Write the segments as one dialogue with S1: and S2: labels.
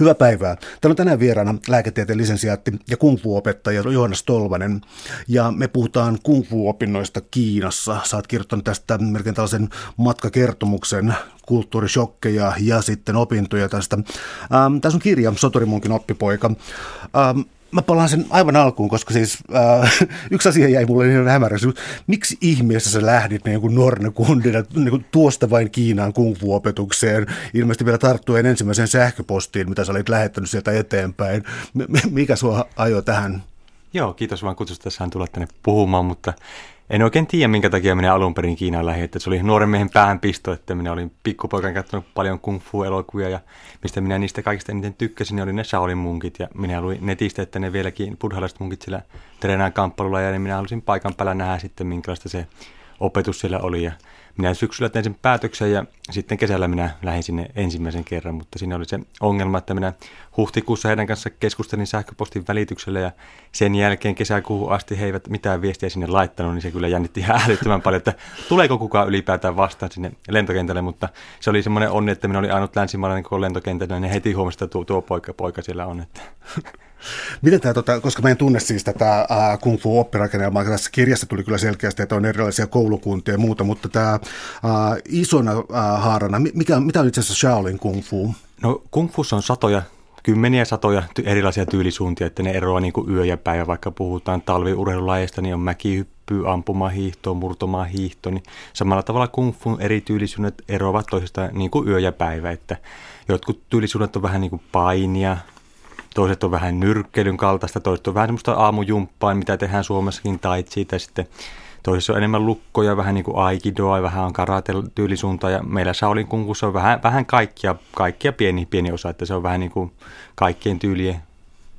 S1: Hyvää päivää. Täällä on tänään vieraana lääketieteen lisensiaatti ja kung fu-opettaja Johannes Tolvanen. Ja me puhutaan kung fu-opinnoista Kiinassa. Oot kirjoittanut tästä melkein tällaisen matkakertomuksen, kulttuurishokkeja ja sitten opintoja tästä. Ähm, tässä on kirja Sotorimunkin oppipoika. Ähm, mä palaan sen aivan alkuun, koska siis äh, yksi asia jäi mulle niin hämäräksi. Miksi ihmeessä sä lähdit niin kuin nuorena kundina niin kuin tuosta vain Kiinaan kung fu-opetukseen? Ilmeisesti vielä tarttuen ensimmäiseen sähköpostiin, mitä sä olit lähettänyt sieltä eteenpäin. M- mikä sua ajoi tähän?
S2: Joo, kiitos vaan kutsusta saan tulla tänne puhumaan, mutta en oikein tiedä, minkä takia minä alun perin Kiinaan lähdin. Että se oli nuoren miehen pisto, että minä olin pikkupoikana katsonut paljon kung fu-elokuvia ja mistä minä niistä kaikista eniten tykkäsin, niin oli ne Shaolin munkit. Ja minä luin netistä, että ne vieläkin buddhalaiset munkit siellä treenaan kamppailulla ja niin minä halusin paikan päällä nähdä sitten, minkälaista se opetus siellä oli. Ja minä syksyllä tein sen päätöksen ja sitten kesällä minä lähdin sinne ensimmäisen kerran, mutta siinä oli se ongelma, että minä huhtikuussa heidän kanssa keskustelin sähköpostin välityksellä ja sen jälkeen kesäkuuhun asti he eivät mitään viestiä sinne laittanut, niin se kyllä jännitti ihan älyttömän paljon, että tuleeko kukaan ylipäätään vastaan sinne lentokentälle, mutta se oli semmoinen onni, että minä olin ainut länsimaalainen koko lentokentällä, niin heti huomasi, että tuo, tuo poika, poika siellä on. Että.
S1: Miten tämä, tota, koska mä en tunne siis tätä äh, kung fu oppirakennelmaa, tässä kirjassa tuli kyllä selkeästi, että on erilaisia koulukuntia ja muuta, mutta tämä äh, isona äh, haarana, mikä, mitä on itse asiassa Shaolin kung fu?
S2: No kung fu on satoja kymmeniä satoja erilaisia tyylisuuntia, että ne eroaa niin yö ja päivä. Vaikka puhutaan talviurheilulajeista, niin on mäkihyppy, ampumahiihto, murtomahiihto, niin samalla tavalla kung fun eri tyylisuudet eroavat toisistaan niin yö ja päivä. Että jotkut tyylisuudet on vähän niin kuin painia, toiset on vähän nyrkkeilyn kaltaista, toiset on vähän semmoista aamujumppaa, mitä tehdään Suomessakin tai sitten toisissa on enemmän lukkoja, vähän niin kuin aikidoa, vähän on karate-tyylisuuntaa, ja meillä Shaolin kunkussa on vähän, vähän kaikkia, kaikkia pieni, pieni osa, että se on vähän niin kuin kaikkien tyylien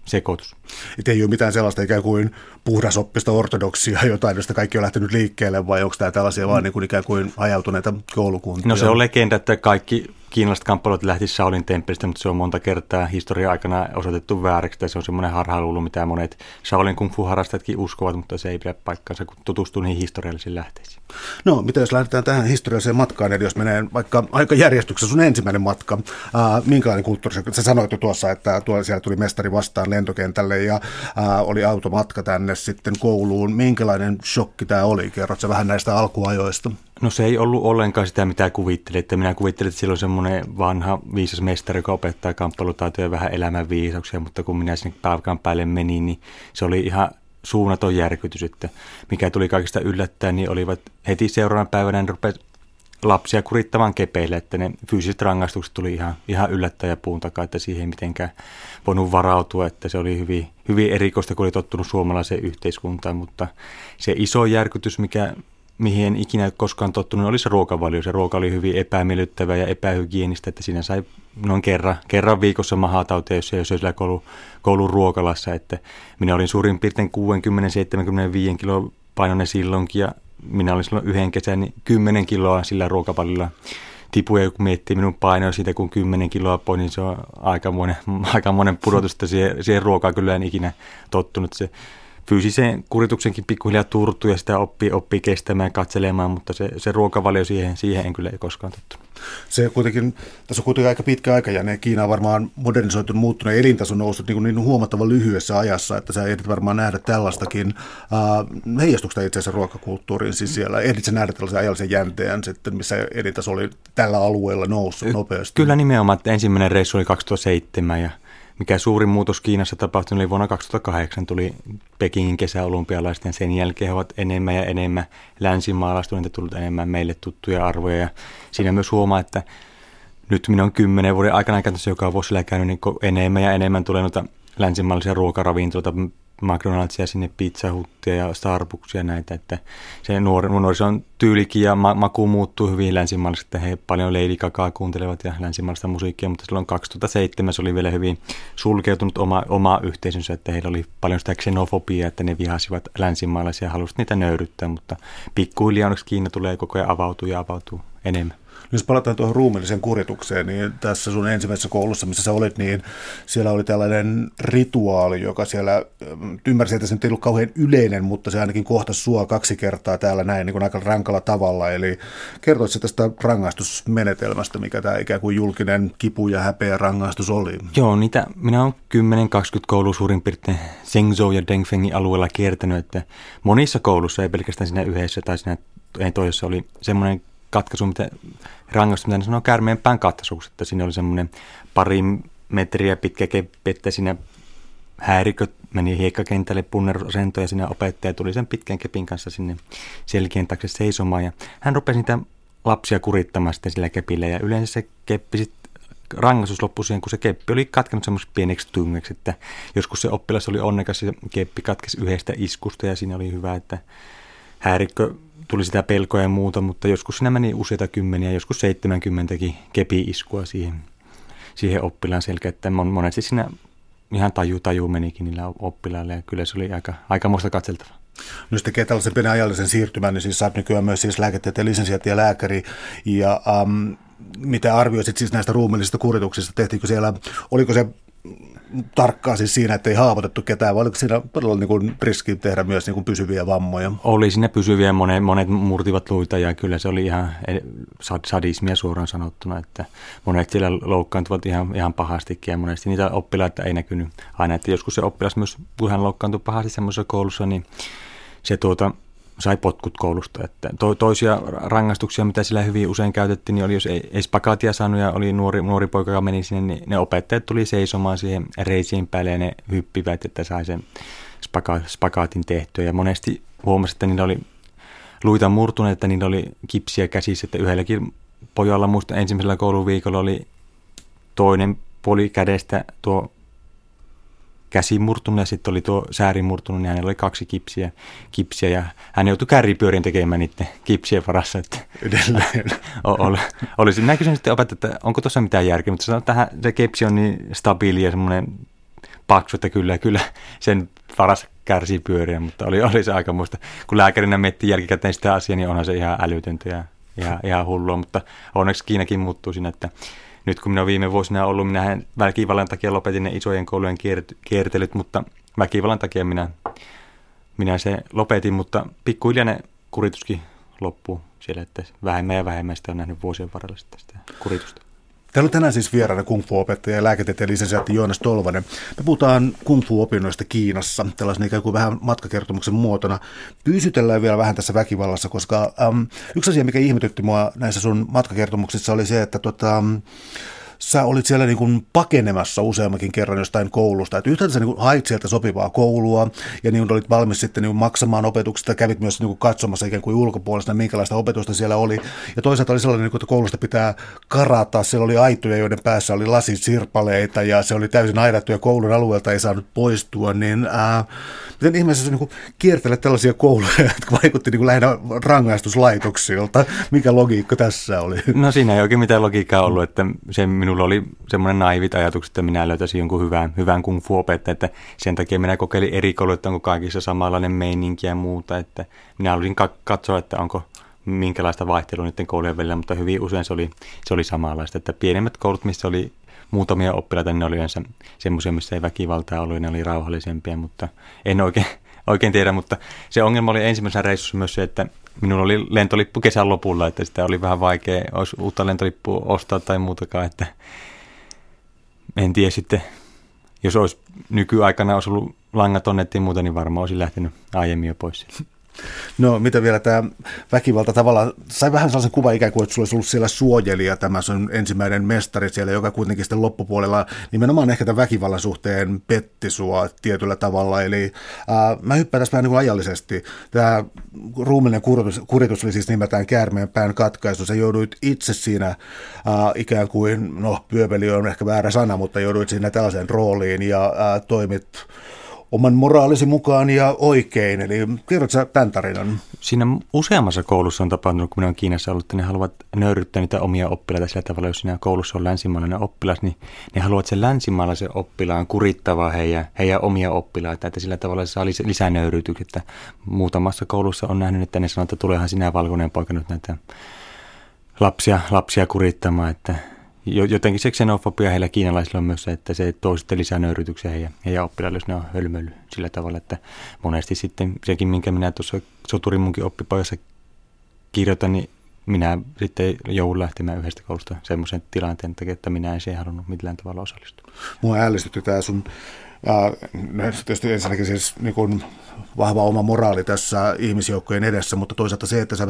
S2: sekoitus.
S1: Et ei ole mitään sellaista ikään kuin puhdasoppista ortodoksia, jotain, josta kaikki on lähtenyt liikkeelle, vai onko tämä tällaisia mm. vaan niin kuin ikään kuin hajautuneita koulukuntia?
S2: No se on legenda, että kaikki kiinalaiset kamppailut lähti Shaolin temppelistä, mutta se on monta kertaa historia aikana osoitettu vääräksi. Se on semmoinen harhaluulu, mitä monet Shaolin kung fu harrastajatkin uskovat, mutta se ei pidä paikkaansa, kun tutustuu niihin historiallisiin lähteisiin.
S1: No, mitä jos lähdetään tähän historialliseen matkaan, eli jos menee vaikka aika järjestyksessä sun ensimmäinen matka, ää, minkälainen kulttuuri se, sä sanoit jo tuossa, että tuolla siellä tuli mestari vastaan lentokentälle ja ää, oli automatka tänne sitten kouluun. Minkälainen shokki tämä oli? Kerrotko vähän näistä alkuajoista?
S2: No se ei ollut ollenkaan sitä, mitä kuvittelin. Että minä kuvittelin, että silloin semmoinen vanha viisas mestari, joka opettaa kamppailutaitoja ja vähän elämän viisauksia, mutta kun minä sinne päivän päälle menin, niin se oli ihan suunnaton järkytys, että mikä tuli kaikista yllättäen, niin olivat heti seuraavana päivänä rupesi lapsia kurittamaan kepeille, että ne fyysiset rangaistukset tuli ihan, ihan yllättäen ja puun takaa, että siihen ei mitenkään voinut varautua, että se oli hyvin, hyvin erikoista, kun oli tottunut suomalaiseen yhteiskuntaan, mutta se iso järkytys, mikä mihin en ikinä koskaan tottunut, oli se ruokavalio. Se ruoka oli hyvin epämiellyttävää ja epähygienistä, että siinä sai noin kerran, kerran viikossa mahatautia, jos ei olisi koulu, koulun ruokalassa. Että minä olin suurin piirtein 60-75 kilo painoinen silloinkin ja minä olin silloin yhden kesän niin 10 kiloa sillä ruokavalilla tipuja, kun miettii minun painoa siitä, kun 10 kiloa pois, niin se on aikamoinen, aikamoinen pudotus, että siihen, siihen ruokaan kyllä en ikinä tottunut. Se fyysiseen kurituksenkin pikkuhiljaa turtuu ja sitä oppii, oppii kestämään, katselemaan, mutta se, se ruokavalio siihen, siihen en kyllä ei koskaan tottunut.
S1: Se kuitenkin, tässä on kuitenkin aika pitkä aika ja ne Kiina on varmaan modernisoitunut, muuttunut ja elintaso noussut niin, niin huomattavan lyhyessä ajassa, että sä ehdit varmaan nähdä tällaistakin. Uh, heijastuksesta itse asiassa ruokakulttuuriin siis siellä? Ehdit sä nähdä tällaisen ajallisen jänteen sitten, missä elintaso oli tällä alueella noussut nopeasti?
S2: Kyllä nimenomaan, että ensimmäinen reissu oli 2007 ja mikä suurin muutos Kiinassa tapahtui, oli vuonna 2008 tuli Pekingin kesäolympialaiset ja sen jälkeen he ovat enemmän ja enemmän länsimaalaistuneita tullut enemmän meille tuttuja arvoja. Ja siinä myös huomaa, että nyt minä on kymmenen vuoden aikana käytännössä joka vuosi käynyt niin enemmän ja enemmän tulee noita länsimaalaisia ruokaravintoloita McDonald'sia sinne pizzahuttia ja Starbucksia näitä, että se nuori, nuoriso on tyylikin ja ma- maku muuttuu hyvin länsimaalaisesti, että he paljon Gagaa kuuntelevat ja länsimaalaista musiikkia, mutta silloin 2007 se oli vielä hyvin sulkeutunut oma, oma yhteisönsä, että heillä oli paljon sitä xenofobiaa, että ne vihasivat länsimaalaisia ja halusivat niitä nöyryttää, mutta pikkuhiljaa onneksi Kiina tulee koko ajan avautuu ja avautuu enemmän.
S1: Jos palataan tuohon ruumiilliseen kuritukseen, niin tässä sun ensimmäisessä koulussa, missä sä olit, niin siellä oli tällainen rituaali, joka siellä, ymmärsin, että se nyt ei ollut kauhean yleinen, mutta se ainakin kohtasi sua kaksi kertaa täällä näin niin kuin aika rankalla tavalla. Eli kertoit tästä rangaistusmenetelmästä, mikä tämä ikään kuin julkinen kipu ja häpeä rangaistus oli?
S2: Joo, niitä, minä olen 10-20 koulua suurin piirtein Zhengzhou ja Dengfengin alueella kiertänyt, että monissa koulussa, ei pelkästään siinä yhdessä tai siinä toisessa, oli semmoinen katkaisu, mitä rangaistus, mitä ne sanoo käärmeen pään katkaisuksi, että siinä oli semmoinen pari metriä pitkä keppi, että siinä häirikö meni hiekkakentälle punnerusasento ja sinne opettaja tuli sen pitkän kepin kanssa sinne selkien taakse seisomaan ja hän rupesi niitä lapsia kurittamaan sitten sillä kepillä ja yleensä se keppi sitten rangaistus loppui siihen, kun se keppi oli katkenut semmoiseksi pieneksi tungeksi, että joskus se oppilas oli onnekas ja keppi katkesi yhdestä iskusta ja siinä oli hyvä, että häirikkö tuli sitä pelkoa ja muuta, mutta joskus siinä meni useita kymmeniä, joskus 70kin kepi-iskua siihen, siihen oppilaan selkeä, että monet siis siinä ihan taju taju menikin niillä oppilailla ja kyllä se oli aika, aika muista katseltava.
S1: No jos tekee tällaisen pienen ajallisen siirtymän, niin siis saat nykyään myös siis lääketieteen lisensiaatti ja lääkäri. Ja um, mitä arvioisit siis näistä ruumiillisista kurituksista? Tehtiinkö siellä, oliko se tarkkaa siis siinä, että ei haavoitettu ketään, vai oliko siinä todella niin riski tehdä myös niin kuin pysyviä vammoja?
S2: Oli sinne pysyviä, monet, monet murtivat luita ja kyllä se oli ihan sadismia suoraan sanottuna, että monet siellä loukkaantuvat ihan, ihan pahastikin ja monesti niitä oppilaita ei näkynyt aina, että joskus se oppilas myös, kun hän loukkaantui pahasti semmoisessa koulussa, niin se tuota, sai potkut koulusta. Että to, toisia rangaistuksia, mitä sillä hyvin usein käytettiin, niin oli jos ei, ei spakaatia saanut ja oli nuori, nuori poika, joka meni sinne, niin ne opettajat tuli seisomaan siihen reisiin päälle ja ne hyppivät, että sai sen spaka, spakaatin tehtyä. Ja monesti huomasi, että niillä oli luita murtuneet, että niillä oli kipsiä käsissä, että yhdelläkin pojalla muista ensimmäisellä kouluviikolla oli toinen puoli kädestä tuo käsi murtunut ja sitten oli tuo sääri murtunut, niin hänellä oli kaksi kipsiä, kipsiä ja hän joutui kärripyörien tekemään niiden kipsien varassa. Että,
S1: Edelleen.
S2: oli, olisi. Minä kysyin sitten opettaja, että onko tuossa mitään järkeä, mutta sanoin, että se kipsi on niin stabiili ja semmoinen paksu, että kyllä, kyllä sen varassa kärsii pyöriä, mutta oli, oli se aika muista. Kun lääkärinä miettii jälkikäteen sitä asiaa, niin onhan se ihan älytöntä ja ihan, ihan hullua, mutta onneksi Kiinakin muuttuu siinä, että nyt kun minä olen viime vuosina ollut, minä väkivallan takia lopetin ne isojen koulujen kiertelyt, mutta väkivallan takia minä, minä se lopetin, mutta pikkuhiljaa ne kurituskin loppuu siellä, että vähemmän ja vähemmän sitä on nähnyt vuosien varrella sitä kuritusta.
S1: Täällä on tänään siis vieraana kung fu-opettaja ja lääketieteen lisensiaatti Joonas Tolvanen. Me puhutaan kung fu-opinnoista Kiinassa tällaisen ikään kuin vähän matkakertomuksen muotona. Pyysytellään vielä vähän tässä väkivallassa, koska äm, yksi asia, mikä ihmetytti mua näissä sun matkakertomuksissa oli se, että tota, sä olit siellä niin kuin pakenemassa useammankin kerran jostain koulusta. Että yhtäältä sä niin kuin hait sieltä sopivaa koulua ja niin olit valmis sitten niin maksamaan opetuksesta, kävit myös niin kuin katsomassa ikään kuin ulkopuolesta, minkälaista opetusta siellä oli. Ja toisaalta oli sellainen, niin kuin, että koulusta pitää karata. Siellä oli aitoja, joiden päässä oli lasisirpaleita ja se oli täysin aidattu ja koulun alueelta ei saanut poistua. Niin ää, miten ihmeessä niin kiertelet tällaisia kouluja, jotka vaikutti niin kuin lähinnä rangaistuslaitoksilta? Mikä logiikka tässä oli?
S2: No siinä ei oikein mitään logiikkaa ollut, että se minulla oli semmoinen naivit ajatukset, että minä löytäisin jonkun hyvän, hyvän kung fu että sen takia minä kokeilin eri kouluja, että onko kaikissa samanlainen meininki ja muuta, että minä halusin katsoa, että onko minkälaista vaihtelua niiden koulujen välillä, mutta hyvin usein se oli, se oli samanlaista, että pienemmät koulut, missä oli muutamia oppilaita, niin ne oli yleensä semmoisia, missä ei väkivaltaa ollut, ne oli rauhallisempia, mutta en oikein, oikein tiedä, mutta se ongelma oli ensimmäisessä reissussa myös se, että minulla oli lentolippu kesän lopulla, että sitä oli vähän vaikea olisi uutta lentolippua ostaa tai muutakaan, että en tiedä sitten, jos olisi nykyaikana olisi ollut langaton netti ja muuta, niin varmaan olisin lähtenyt aiemmin jo pois.
S1: No mitä vielä tämä väkivalta tavallaan, sai vähän sellaisen kuvan ikään kuin, että sulla olisi ollut siellä suojelija, tämä sun ensimmäinen mestari siellä, joka kuitenkin sitten loppupuolella nimenomaan ehkä tämän väkivallan suhteen petti sua tietyllä tavalla. Eli äh, mä hyppään tässä vähän niin kuin ajallisesti. Tämä ruumillinen kuritus, kuritus oli siis nimeltään käärmeen pään katkaisu. Sä jouduit itse siinä äh, ikään kuin, no pyöveli on ehkä väärä sana, mutta jouduit siinä tällaiseen rooliin ja äh, toimit oman moraalisi mukaan ja oikein. Eli kerrot sä tämän tarinan?
S2: Siinä useammassa koulussa on tapahtunut, kun ne on Kiinassa ollut, että ne haluavat nöyryttää niitä omia oppilaita sillä tavalla, jos siinä koulussa on länsimaalainen oppilas, niin ne haluavat sen länsimaalaisen oppilaan kurittavaa heidän, heidän omia oppilaita, että sillä tavalla se saa lisää nöyryytyksiä. Muutamassa koulussa on nähnyt, että ne sanoo, että tuleehan sinä valkoinen poika nyt näitä lapsia, lapsia kurittamaan, että jotenkin se xenofobia heillä kiinalaisilla on myös se, että se tuo sitten lisää nöyrytyksiä heidän, heidän oppilaille, jos ne on hölmöily sillä tavalla, että monesti sitten sekin, minkä minä tuossa soturin munkin oppipajassa kirjoitan, niin minä sitten joudun lähtemään yhdestä koulusta semmoisen tilanteen takia, että minä en siihen halunnut millään tavalla osallistua.
S1: Mua ällistytti tämä sun ja no, tietysti ensinnäkin siis niin kuin vahva oma moraali tässä ihmisjoukkojen edessä, mutta toisaalta se, että sä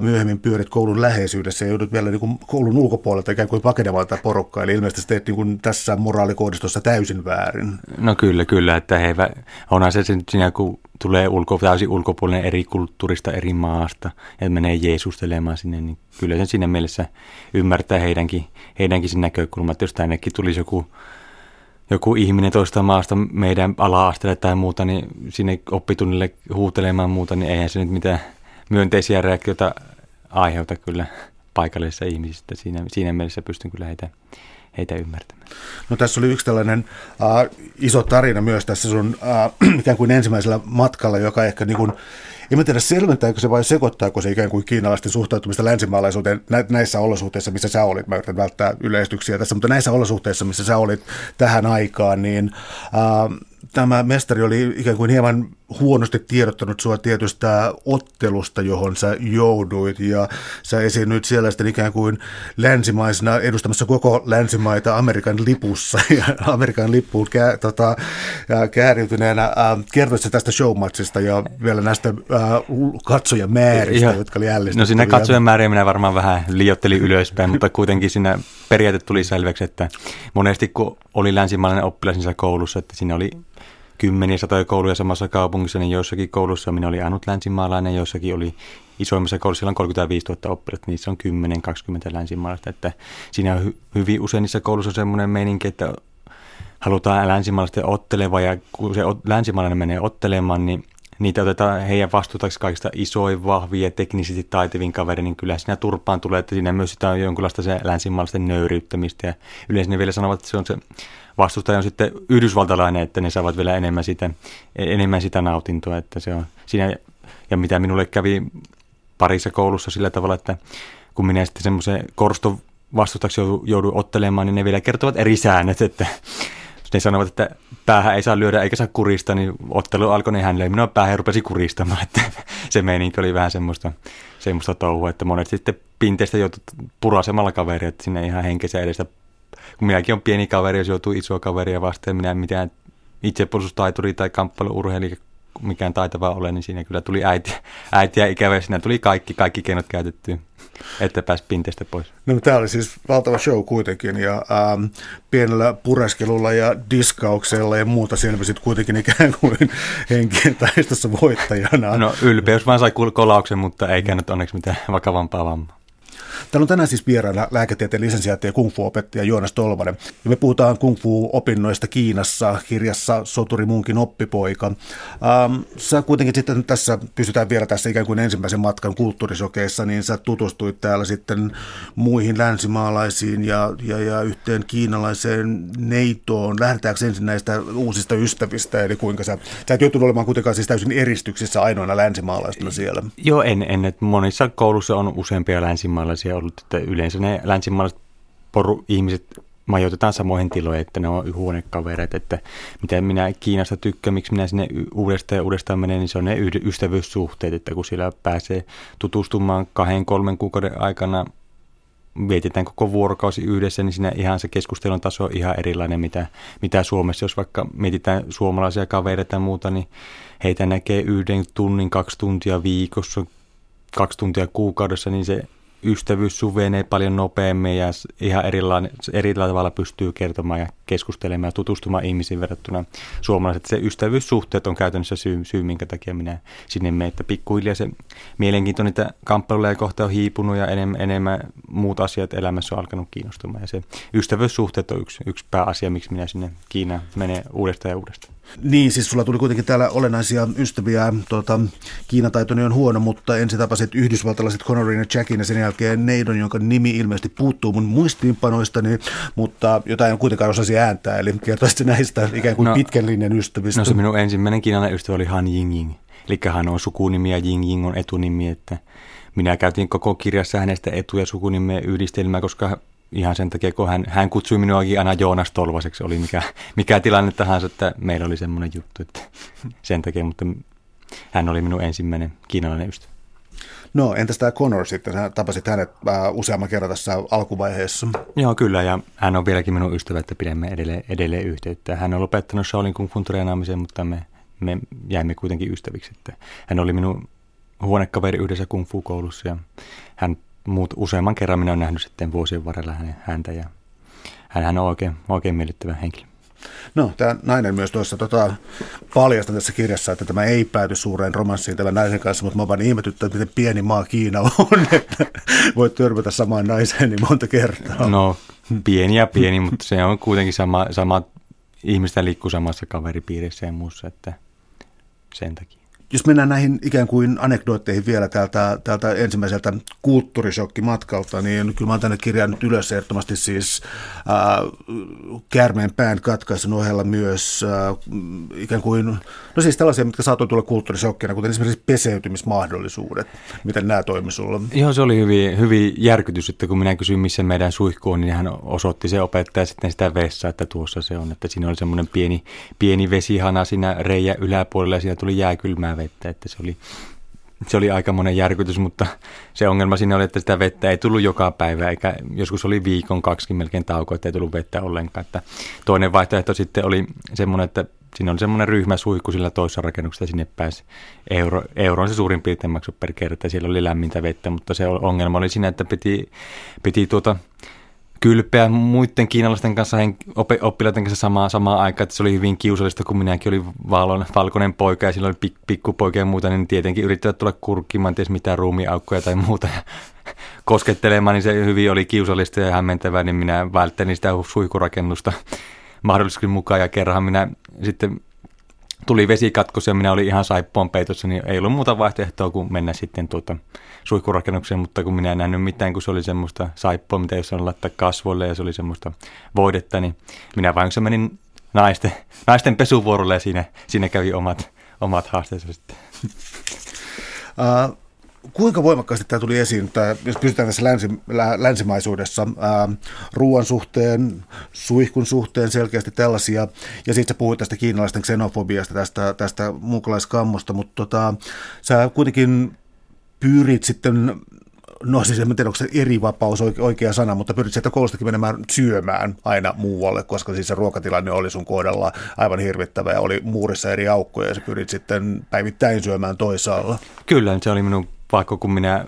S1: myöhemmin pyörit koulun läheisyydessä ja joudut vielä niin kuin koulun ulkopuolelta ikään kuin pakenemaan tätä porukkaa, eli ilmeisesti teet niin kuin tässä moraalikoodistossa täysin väärin.
S2: No kyllä, kyllä, että he, onhan se siinä, kun tulee ulko, täysin ulkopuolinen eri kulttuurista, eri maasta, ja menee Jeesustelemaan sinne, niin kyllä sen siinä mielessä ymmärtää heidänkin, heidänkin sen näkökulman, että jos tännekin tulisi joku joku ihminen toista maasta meidän ala-asteelle tai muuta, niin sinne oppitunnille huutelemaan muuta, niin eihän se nyt mitään myönteisiä reaktioita aiheuta kyllä paikallisissa ihmisistä. Siinä, siinä mielessä pystyn kyllä heitä, heitä ymmärtämään.
S1: No tässä oli yksi tällainen äh, iso tarina myös tässä sun äh, ikään kuin ensimmäisellä matkalla, joka ehkä niin kuin, en mä tiedä selventääkö se vai sekoittaako se ikään kuin kiinalaisten suhtautumista länsimaalaisuuteen näissä olosuhteissa, missä sä olit. Mä yritän välttää yleistyksiä tässä, mutta näissä olosuhteissa, missä sä olit tähän aikaan, niin äh, tämä mestari oli ikään kuin hieman huonosti tiedottanut sua tietystä ottelusta, johon sä jouduit, ja sä esiinnyit siellä sitten ikään kuin länsimaisena edustamassa koko länsimaita Amerikan lipussa, ja Amerikan lippuun kä, tota, kääriytyneenä äh, kertoit tästä showmatchista ja vielä näistä äh, katsojamääristä, ja, jotka oli ällistyttäviä.
S2: No siinä katsojamääriä minä varmaan vähän liioittelin ylöspäin, mutta kuitenkin siinä periaate tuli selväksi, että monesti kun oli länsimaalainen oppilas koulussa, että siinä oli kymmeniä satoja kouluja samassa kaupungissa, niin joissakin koulussa minä olin ainut länsimaalainen, joissakin oli isoimmassa koulussa, on 35 000 oppilaita, niissä on 10-20 länsimaalaista. Että siinä on hy- hyvin usein niissä koulussa semmoinen meininki, että halutaan länsimaalaisten otteleva ja kun se länsimaalainen menee ottelemaan, niin niitä otetaan heidän vastuutaksi kaikista isoin, vahvia ja teknisesti taitevin kaveri, niin kyllä siinä turpaan tulee, että siinä myös sitä on jonkinlaista se länsimaalaisten nöyryyttämistä. Ja yleensä ne vielä sanovat, että se on se vastustaja on sitten yhdysvaltalainen, että ne saavat vielä enemmän sitä, enemmän sitä nautintoa, että se on siinä, ja mitä minulle kävi parissa koulussa sillä tavalla, että kun minä sitten semmoisen korston vastustaksi joudun ottelemaan, niin ne vielä kertovat eri säännöt, että ne sanovat, että päähän ei saa lyödä eikä saa kurista, niin ottelu alkoi, niin hän löi minua päähän ja rupesi kuristamaan, että se meininki oli vähän semmoista, semmoista touhua, että monet sitten pinteistä joutui purasemalla kaveria, että sinne ihan henkensä edestä kun minäkin on pieni kaveri, jos joutuu isoa kaveria vastaan, minä en mitään itsepuolustustaituri tai kamppailuurheilija mikään taitava ole, niin siinä kyllä tuli äiti, äiti ja ikävä, siinä tuli kaikki, kaikki keinot käytettyä, että pääsi pinteestä pois.
S1: No tämä oli siis valtava show kuitenkin, ja ähm, pienellä pureskelulla ja diskauksella ja muuta sitten kuitenkin ikään kuin henkien taistossa voittajana.
S2: No ylpeys vaan sai kolauksen, mutta ei käynyt onneksi mitään vakavampaa vammaa.
S1: Täällä on tänään siis vieraana lääketieteen lisensiaatti ja kung fu-opettaja Joonas Tolvanen. Ja me puhutaan kung fu-opinnoista Kiinassa kirjassa Soturi munkin oppipoika. Ähm, sä kuitenkin sitten tässä, pysytään vielä tässä ikään kuin ensimmäisen matkan kulttuurisokeissa, niin sä tutustuit täällä sitten muihin länsimaalaisiin ja, ja, ja yhteen kiinalaiseen neitoon. Lähdetäänkö ensin näistä uusista ystävistä, eli kuinka sä, sä et joutunut olemaan kuitenkaan siis täysin eristyksissä ainoina länsimaalaisina siellä?
S2: Joo, en, en monissa koulussa on useampia länsimaalaisia ollut, että yleensä ne länsimaalaiset poru ihmiset majoitetaan samoihin tiloihin, että ne on huonekavereita, että mitä minä Kiinasta tykkään, miksi minä sinne uudestaan ja uudestaan menen, niin se on ne ystävyyssuhteet, että kun siellä pääsee tutustumaan kahden, kolmen kuukauden aikana, vietetään koko vuorokausi yhdessä, niin siinä ihan se keskustelun taso on ihan erilainen, mitä, mitä Suomessa. Jos vaikka mietitään suomalaisia kavereita ja muuta, niin heitä näkee yhden tunnin, kaksi tuntia viikossa, kaksi tuntia kuukaudessa, niin se ystävyys suvenee paljon nopeammin ja ihan erilainen, eri tavalla pystyy kertomaan ja keskustelemaan ja tutustumaan ihmisiin verrattuna suomalaiset. Se ystävyyssuhteet on käytännössä syy, syy minkä takia minä sinne menen, että pikkuhiljaa se mielenkiinto niitä kamppailuja kohta on hiipunut ja enemmän, enemmän muut asiat elämässä on alkanut kiinnostumaan. Ja se ystävyyssuhteet on yksi, yksi pääasia, miksi minä sinne Kiinaan menen uudestaan ja uudestaan.
S1: Niin, siis sulla tuli kuitenkin täällä olennaisia ystäviä. Tuota, Kiinataitoni on huono, mutta ensin tapasit yhdysvaltalaiset Connorin ja Jackin ja sen jälkeen Neidon, jonka nimi ilmeisesti puuttuu mun muistiinpanoistani, mutta jotain en kuitenkaan osasi ääntää. Eli kertoisit näistä ikään kuin no, pitkän linjan ystävistä.
S2: No se minun ensimmäinen kiinalainen ystävä oli Han Yingying. Eli hän on sukunimi ja Yingying on etunimi, että minä käytin koko kirjassa hänestä etu- ja sukunimen yhdistelmää, koska ihan sen takia, kun hän, hän kutsui minuakin aina Joonas Tolvaseksi, oli mikä, mikä tilanne tahansa, että meillä oli semmoinen juttu, että sen takia, mutta hän oli minun ensimmäinen kiinalainen ystävä.
S1: No, entäs tämä Connor sitten? Sä tapasit hänet äh, useamman kerran tässä alkuvaiheessa.
S2: Joo, kyllä, ja hän on vieläkin minun ystävä, että pidämme edelleen, edelleen yhteyttä. Hän on lopettanut Shaolin Kung Fun treenaamisen, mutta me, me jäimme kuitenkin ystäviksi. Että hän oli minun huonekaveri yhdessä Kung Fu-koulussa, ja hän muut, useamman kerran minä olen nähnyt sitten vuosien varrella häntä, ja hän, on oikein, oikein miellyttävä henkilö.
S1: No, tämä nainen myös tuossa tota, paljastaa tässä kirjassa, että tämä ei pääty suureen romanssiin tämän naisen kanssa, mutta mä vaan ihmetyttä, että miten pieni maa Kiina on, että voit törmätä samaan naiseen niin monta kertaa.
S2: No, pieni ja pieni, mutta se on kuitenkin sama, sama ihmistä liikkuu samassa kaveripiirissä ja muussa, että sen takia.
S1: Jos mennään näihin ikään kuin anekdootteihin vielä täältä, täältä ensimmäiseltä kulttuurishokkimatkalta, niin kyllä mä oon tänne kirjannut ylös ehdottomasti siis äh, käärmeen pään katkaisun ohella myös äh, ikään kuin, no siis tällaisia, mitkä saattoi tulla kulttuurishokkina, kuten esimerkiksi peseytymismahdollisuudet. Miten nämä toimi sulla?
S2: Joo, se oli hyvin, hyvin järkytys, että kun minä kysyin, missä meidän suihku on, niin hän osoitti se opettaja sitten sitä vessaa, että tuossa se on, että siinä oli semmoinen pieni, pieni vesihana siinä reijä yläpuolella ja siinä tuli jääkylmää vettä, että se oli, se oli aika monen järkytys, mutta se ongelma siinä oli, että sitä vettä ei tullut joka päivä, eikä joskus oli viikon kaksi melkein tauko, että ei tullut vettä ollenkaan. Että toinen vaihtoehto sitten oli semmoinen, että siinä oli semmoinen ryhmäsuihku sillä toisessa rakennuksessa, sinne pääsi euro, euro on se suurin piirtein maksu per kerta, siellä oli lämmintä vettä, mutta se ongelma oli siinä, että piti, piti tuota, kylpeä muiden kiinalaisten kanssa, oppilaiden kanssa samaa, samaa aikaa, että se oli hyvin kiusallista, kun minäkin olin valon, valkoinen poika ja silloin oli pik, pikkupoika ja muuta, niin tietenkin yrittävät tulla kurkkimaan, ties mitään ruumiaukkoja tai muuta ja koskettelemaan, niin se hyvin oli kiusallista ja hämmentävää, niin minä välttelin sitä suihkurakennusta mahdollisesti mukaan ja kerran minä sitten tuli vesikatkos ja minä olin ihan saippuan peitossa, niin ei ollut muuta vaihtoehtoa kuin mennä sitten tuota suihkurakennukseen, mutta kun minä en nähnyt mitään, kun se oli semmoista saippua, mitä jos on laittaa kasvoille ja se oli semmoista voidetta, niin minä vain menin naisten, naisten pesuvuorolle ja siinä, siinä kävi omat, omat haasteensa sitten.
S1: Uh, kuinka voimakkaasti tämä tuli esiin, että jos pysytään tässä länsi, lä, länsimaisuudessa, ää, ruoan suhteen, suihkun suhteen selkeästi tällaisia, ja sitten sä puhuit tästä kiinalaisten xenofobiasta, tästä, tästä muukalaiskammosta, mutta tota, sä kuitenkin pyrit sitten no siis en tiedä, onko se eri vapaus oikea sana, mutta pyrit sieltä koulustakin menemään syömään aina muualle, koska siis se ruokatilanne oli sun kohdalla aivan hirvittävä ja oli muurissa eri aukkoja ja sä pyrit sitten päivittäin syömään toisaalla.
S2: Kyllä, se oli minun vaikka kun minä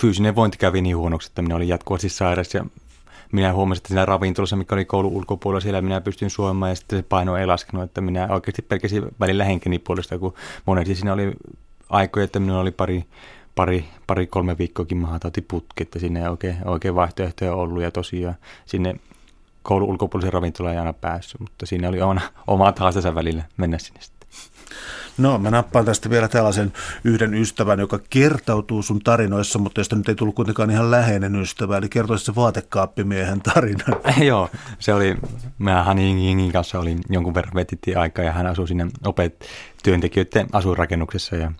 S2: fyysinen vointi kävi niin huonoksi, että minä olin jatkuvasti sairas ja minä huomasin, että siinä ravintolassa, mikä oli koulun ulkopuolella, siellä minä pystyn suomaan ja sitten se paino ei laskenut, että minä oikeasti pelkäsin välillä henkeni puolesta, kun monesti siinä oli aikoja, että minulla oli pari, pari, pari kolme viikkoakin mahatauti että sinne ei oikein, oikein vaihtoehtoja ollut ja tosiaan sinne koulun ulkopuolisen ravintolaan ei aina päässyt, mutta siinä oli oma, omat haasteensa välillä mennä sinne sitten.
S1: No, mä nappaan tästä vielä tällaisen yhden ystävän, joka kertautuu sun tarinoissa, mutta josta nyt ei tullut kuitenkaan ihan läheinen ystävä, eli kertoisi se vaatekaappimiehen tarina.
S2: Joo, se oli, mä Hanin kanssa olin jonkun verran vetittiin aikaa ja hän asui sinne opet työntekijöiden asuinrakennuksessa ja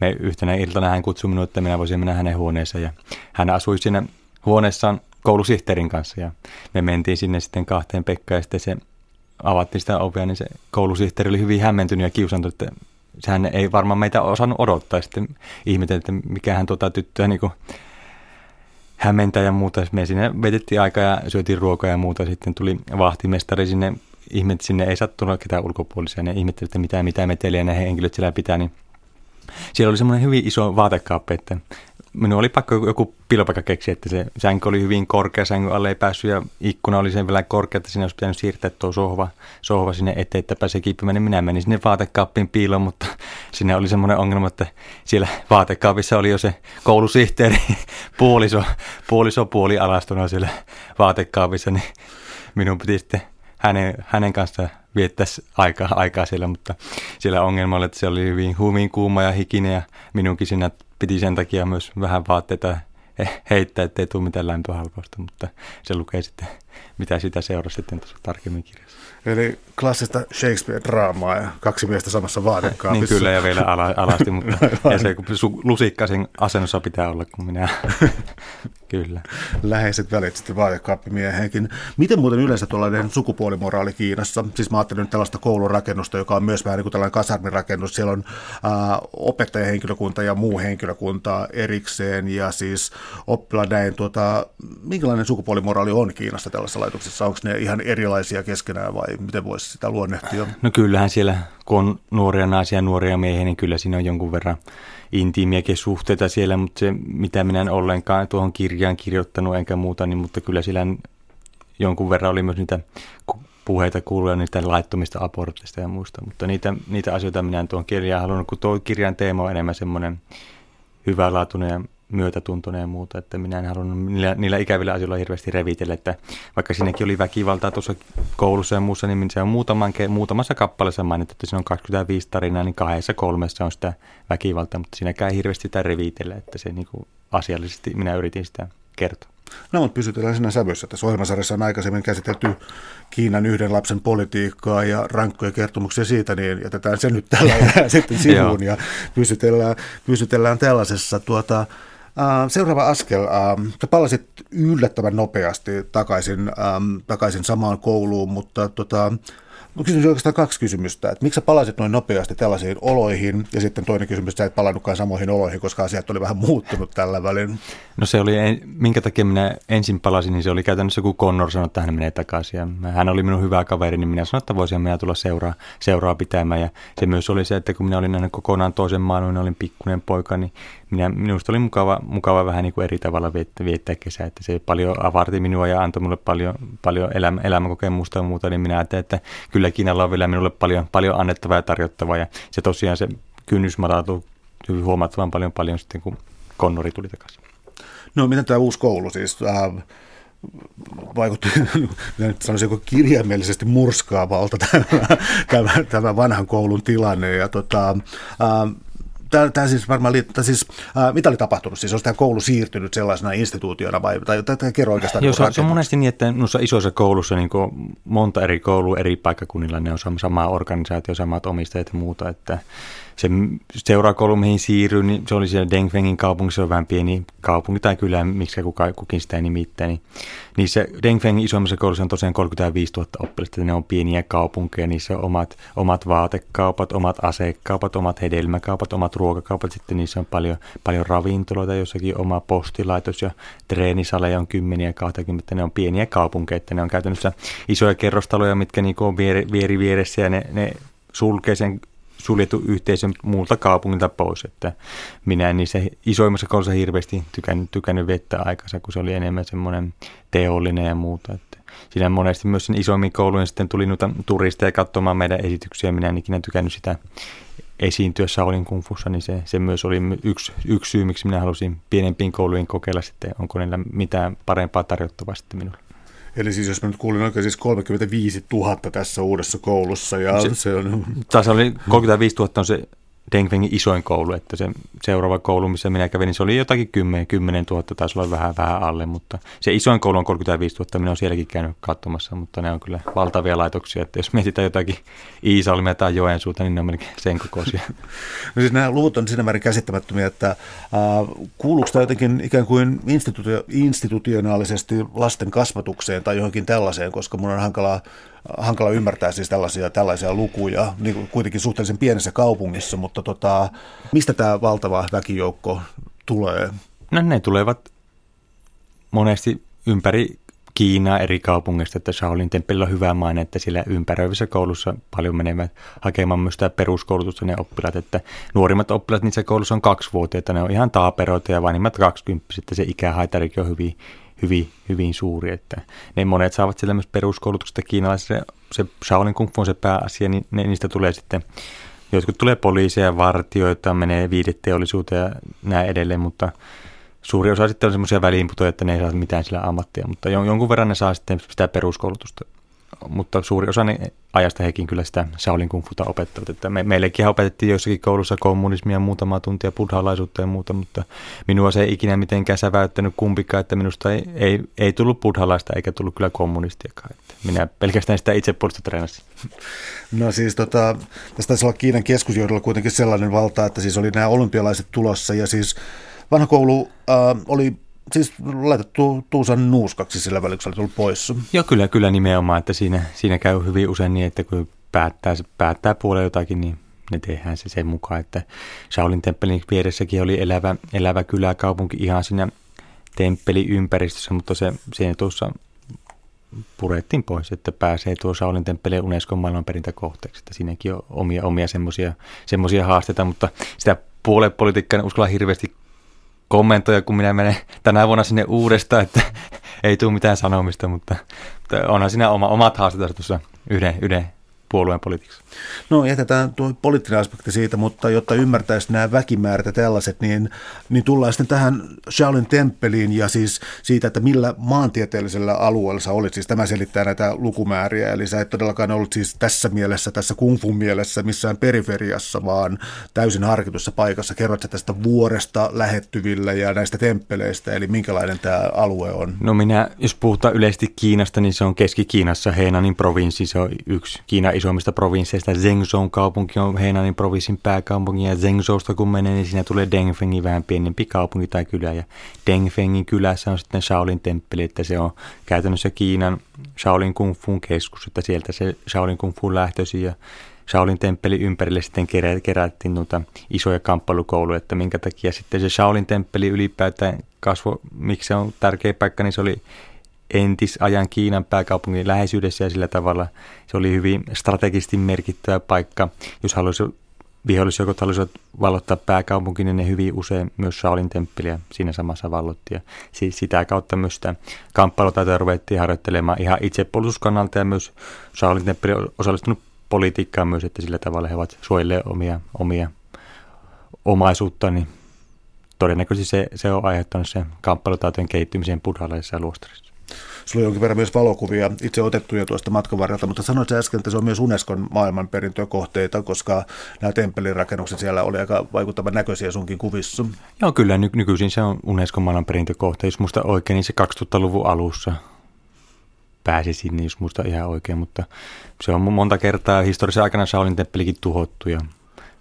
S2: me yhtenä iltana hän kutsui minua, että minä voisin mennä hänen huoneeseen ja hän asui siinä huoneessaan koulusihteerin kanssa ja me mentiin sinne sitten kahteen Pekkaan ja sitten se avattiin sitä ovea, niin se koulusihteeri oli hyvin hämmentynyt ja kiusantunut, että sehän ei varmaan meitä osannut odottaa. Sitten ihmetellä, että mikähän tuota tyttöä niin hämmentää ja muuta. Me sinne vetettiin aikaa ja syötiin ruokaa ja muuta. Sitten tuli vahtimestari sinne, ihmet sinne ei sattunut ketään ulkopuolisia. Ne ihmetteli, että mitä, mitä meteliä ne henkilöt siellä pitää, niin siellä oli semmoinen hyvin iso vaatekaappi, että minun oli pakko joku pilopaikka keksiä, että se sänky oli hyvin korkea, sängyn alle ei päässyt ja ikkuna oli sen vielä korkea, että sinne olisi pitänyt siirtää tuo sohva, sohva sinne eteen, että pääsee kiippimään, niin minä menin sinne vaatekaappiin piiloon, mutta sinne oli semmoinen ongelma, että siellä vaatekaapissa oli jo se koulusihteeri puoliso, puoliso puoli alastuna siellä vaatekaapissa, niin minun piti sitten hänen, hänen kanssaan viettäisi aikaa, aikaa siellä, mutta siellä ongelma oli, että se oli hyvin, hyvin kuuma ja hikinen ja minunkin siinä piti sen takia myös vähän vaatteita heittää, ettei tule mitään lämpöhalpausta, mutta se lukee sitten mitä sitä seurasi sitten tuossa tarkemmin kirjassa.
S1: Eli klassista Shakespeare-draamaa ja kaksi miestä samassa vaatekaapissa.
S2: niin kyllä ja vielä ala, alasti, mutta ja se lusikkaisen asennossa pitää olla kuin minä. kyllä.
S1: Läheiset välit sitten vaatekaappimieheenkin. Miten muuten yleensä tuollainen sukupuolimoraali Kiinassa? Siis mä ajattelin nyt tällaista koulurakennusta, joka on myös vähän niin kuin tällainen kasarmirakennus. Siellä on ää, opettajahenkilökunta ja muu henkilökunta erikseen ja siis oppilaiden, tuota, minkälainen sukupuolimoraali on Kiinassa tällaisessa laitoksessa? Onko ne ihan erilaisia keskenään vai miten voisi sitä luonnehtia?
S2: No kyllähän siellä, kun on nuoria naisia ja nuoria miehiä, niin kyllä siinä on jonkun verran intiimiäkin suhteita siellä, mutta se, mitä minä en ollenkaan tuohon kirjaan kirjoittanut enkä muuta, niin mutta kyllä siellä jonkun verran oli myös niitä puheita kuulua niitä laittomista abortista ja muista, mutta niitä, niitä asioita minä en tuon kirjaan halunnut, kun tuo kirjan teema on enemmän semmoinen hyvälaatuinen ja myötätuntoinen ja muuta, että minä en halunnut niillä, niillä ikävillä asioilla hirveästi revitellä, että vaikka siinäkin oli väkivaltaa tuossa koulussa ja muussa, niin se on muutaman, muutamassa kappaleessa mainittu, että siinä on 25 tarinaa, niin kahdessa kolmessa on sitä väkivaltaa, mutta siinäkään ei hirveästi sitä revitellä, että se niin kuin asiallisesti minä yritin sitä kertoa.
S1: No, mutta pysytellään siinä sävyssä. Tässä ohjelmasarjassa on aikaisemmin käsitelty Kiinan yhden lapsen politiikkaa ja rankkoja kertomuksia siitä, niin jätetään se nyt tällä sitten sivuun ja pysytellään, pysytellään tällaisessa. Tuota, Seuraava askel. Sä palasit yllättävän nopeasti takaisin, takaisin samaan kouluun, mutta tota, kysyisin oikeastaan kaksi kysymystä. Että miksi sä palasit noin nopeasti tällaisiin oloihin? Ja sitten toinen kysymys, että sä et palannutkaan samoihin oloihin, koska asiat oli vähän muuttunut tällä välin.
S2: No se oli, minkä takia minä ensin palasin, niin se oli käytännössä kun Connor sanoi, että hän menee takaisin. Ja hän oli minun hyvä kaveri, niin minä sanoin, että voisin minä tulla seuraa, seuraa pitämään. Ja se myös oli se, että kun minä olin aina kokonaan toisen maailman, olin pikkuinen poika, niin minä, minusta oli mukava, mukava vähän niin kuin eri tavalla viettää, viettää kesää, että se paljon avarti minua ja antoi minulle paljon, paljon elämä, elämänkokemusta ja muuta, niin minä ajattelin, että kyllä Kiinalla on vielä minulle paljon, paljon annettavaa ja tarjottavaa ja se tosiaan se kynnys madaltui huomattavan paljon paljon sitten, kun Konnori tuli takaisin.
S1: No miten tämä uusi koulu siis? Äh, vaikutti, nyt sanoisin, kirjaimellisesti murskaavalta tämä, tämä, tämä vanhan koulun tilanne. Ja tota, äh, tämä, siis varmaan, tai siis, ää, mitä oli tapahtunut? Siis onko tämä koulu siirtynyt sellaisena instituutiona vai, tai, tai, tai kerro oikeastaan.
S2: Joo, se, se on monesti niin, että noissa isoissa koulussa niin monta eri koulua eri paikkakunnilla, ne on sama organisaatio, samat omistajat ja muuta, että se seurakoulu, mihin siirryin, niin se oli siellä Dengfengin kaupungissa, se on vähän pieni kaupunki tai kylä, miksi kuka, kukin sitä nimittää. Niin, niissä Dengfengin isommassa koulussa on tosiaan 35 000 oppilasta, ne on pieniä kaupunkeja, niissä on omat, omat vaatekaupat, omat asekaupat, omat hedelmäkaupat, omat ruokakaupat, sitten niissä on paljon, paljon ravintoloita, jossakin oma postilaitos ja treenisaleja on kymmeniä ja 20, ne on pieniä kaupunkeja, että ne on käytännössä isoja kerrostaloja, mitkä niin on vieri, vieri vieressä ja ne, ne sulkee sen suljettu yhteisön muulta kaupungilta pois. Että minä niissä isoimmassa koulussa hirveästi tykännyt, tykännyt vettä aikansa, kun se oli enemmän semmoinen teollinen ja muuta. Että siinä monesti myös sen isoimmin koulujen sitten tuli noita turisteja katsomaan meidän esityksiä. Minä en ikinä tykännyt sitä esiintyä Shaolin kungfussa, niin se, se myös oli yksi, yksi syy, miksi minä halusin pienempiin kouluihin kokeilla sitten, onko niillä mitään parempaa tarjottavaa sitten minulle.
S1: Eli siis jos mä nyt kuulin oikein, siis 35 000 tässä uudessa koulussa. Ja se, se on...
S2: Taas oli 35 000 on se Dengfengin isoin koulu, että se seuraava koulu, missä minä kävin, se oli jotakin 10, 10 000, taisi olla vähän, vähän alle, mutta se isoin koulu on 35 000, minä olen sielläkin käynyt katsomassa, mutta ne on kyllä valtavia laitoksia, että jos mietitään jotakin Iisalmia tai Joensuuta, niin ne on melkein sen kokoisia.
S1: No siis nämä luvut on siinä määrin käsittämättömiä, että äh, kuuluuko tämä jotenkin ikään kuin institutio, institutionaalisesti lasten kasvatukseen tai johonkin tällaiseen, koska mun on hankalaa hankala ymmärtää siis tällaisia, tällaisia lukuja, niin kuin kuitenkin suhteellisen pienessä kaupungissa, mutta tota, mistä tämä valtava väkijoukko tulee?
S2: No ne tulevat monesti ympäri Kiinaa eri kaupungeista, että Shaolin temppelillä on hyvä maine, että siellä ympäröivissä koulussa paljon menevät hakemaan myös sitä peruskoulutusta ne oppilaat, että nuorimmat oppilaat niissä koulussa on kaksivuotiaita, ne on ihan taaperoita ja vanhimmat 20, että se ikähaitarikin on hyvin, hyvin, hyvin suuri, että ne monet saavat siellä myös peruskoulutuksesta kiinalaisessa, se Shaolin Kung Fu on se pääasia, niin ne, niistä tulee sitten, jotkut tulee poliiseja, vartioita, menee viideteollisuuteen ja näin edelleen, mutta suuri osa sitten on semmoisia väliinputoja, että ne ei saa mitään sillä ammattia, mutta jonkun verran ne saa sitten sitä peruskoulutusta mutta suuri osa ajasta hekin kyllä sitä Shaolin kung futa opettavat. Että me, meillekin opetettiin joissakin koulussa kommunismia muutama tuntia buddhalaisuutta ja muuta, mutta minua se ei ikinä mitenkään säväyttänyt kumpikaan, että minusta ei, ei, ei tullut buddhalaista eikä tullut kyllä kommunistiakaan. Että minä pelkästään sitä itse treenasin.
S1: No siis tota, tästä taisi olla Kiinan keskusjohdolla kuitenkin sellainen valta, että siis oli nämä olympialaiset tulossa ja siis vanha koulu äh, oli siis laitettu Tuusan nuuskaksi sillä välillä, kun tullut pois.
S2: Joo, kyllä, kyllä nimenomaan, että siinä, siinä käy hyvin usein niin, että kun päättää, päättää puolella jotakin, niin ne tehdään se sen mukaan, että Shaolin temppelin vieressäkin oli elävä, elävä kyläkaupunki ihan siinä temppeliympäristössä, mutta se, se tuossa purettiin pois, että pääsee tuo Shaolin temppeli Unescon maailmanperintäkohteeksi. Että siinäkin on omia, omia semmoisia haasteita, mutta sitä puolepolitiikkaa en uskalla hirveästi kommentoja, kun minä menen tänä vuonna sinne uudestaan, että ei tule mitään sanomista, mutta, mutta onhan siinä oma, omat haasteet tuossa yhden, yhden puolueen politiikassa?
S1: No jätetään tuo poliittinen aspekti siitä, mutta jotta ymmärtäisi nämä väkimäärät ja tällaiset, niin, niin tullaan sitten tähän Shaolin temppeliin ja siis siitä, että millä maantieteellisellä alueella sä olit. Siis tämä selittää näitä lukumääriä, eli sä et todellakaan ollut siis tässä mielessä, tässä kung fu mielessä missään periferiassa, vaan täysin harkitussa paikassa. Kerrot sä tästä vuoresta lähettyvillä ja näistä temppeleistä, eli minkälainen tämä alue on?
S2: No minä, jos puhutaan yleisesti Kiinasta, niin se on Keski-Kiinassa, Heinanin provinssi, se on yksi Kiinan isoimmista provinsseista. Zhengzhou kaupunki on Heinanin provinssin pääkaupunki ja Zhengzhousta kun menee, niin siinä tulee Dengfengin vähän pienempi kaupunki tai kylä. Ja Dengfengin kylässä on sitten Shaolin temppeli, että se on käytännössä Kiinan Shaolin Kung keskus, että sieltä se Shaolin Kung Fu lähtösi ja Shaolin temppeli ympärille sitten kerättiin noita isoja kamppailukouluja, että minkä takia sitten se Shaolin temppeli ylipäätään kasvo, miksi se on tärkeä paikka, niin se oli entisajan Kiinan pääkaupungin läheisyydessä ja sillä tavalla se oli hyvin strategisesti merkittävä paikka. Jos halusi, vihollisjoukot halusivat vallottaa pääkaupunkin, niin ne hyvin usein myös Shaolin temppeliä siinä samassa vallotti. Ja sitä kautta myös sitä kamppailutaitoa ruvettiin harjoittelemaan ihan itsepuolustuskannalta ja myös Shaolin temppeli on osallistunut politiikkaan myös, että sillä tavalla he ovat suojelleet omia, omia omaisuutta, niin todennäköisesti se, se on aiheuttanut sen kamppailutaitojen kehittymisen buddhalaisessa luostarissa.
S1: Sulla on jonkin verran myös valokuvia itse otettuja tuosta matkan varrelta, mutta sanoit äsken, että se on myös Unescon maailmanperintökohteita, kohteita, koska nämä temppelin rakennukset siellä oli aika vaikuttavan näköisiä sunkin kuvissa.
S2: Joo, kyllä. Ny- nykyisin se on Unescon maailmanperintökohte. Jos muista oikein, niin se 2000-luvun alussa pääsi sinne, jos muista ihan oikein, mutta se on monta kertaa historiassa aikana Shaolin temppelikin tuhottu ja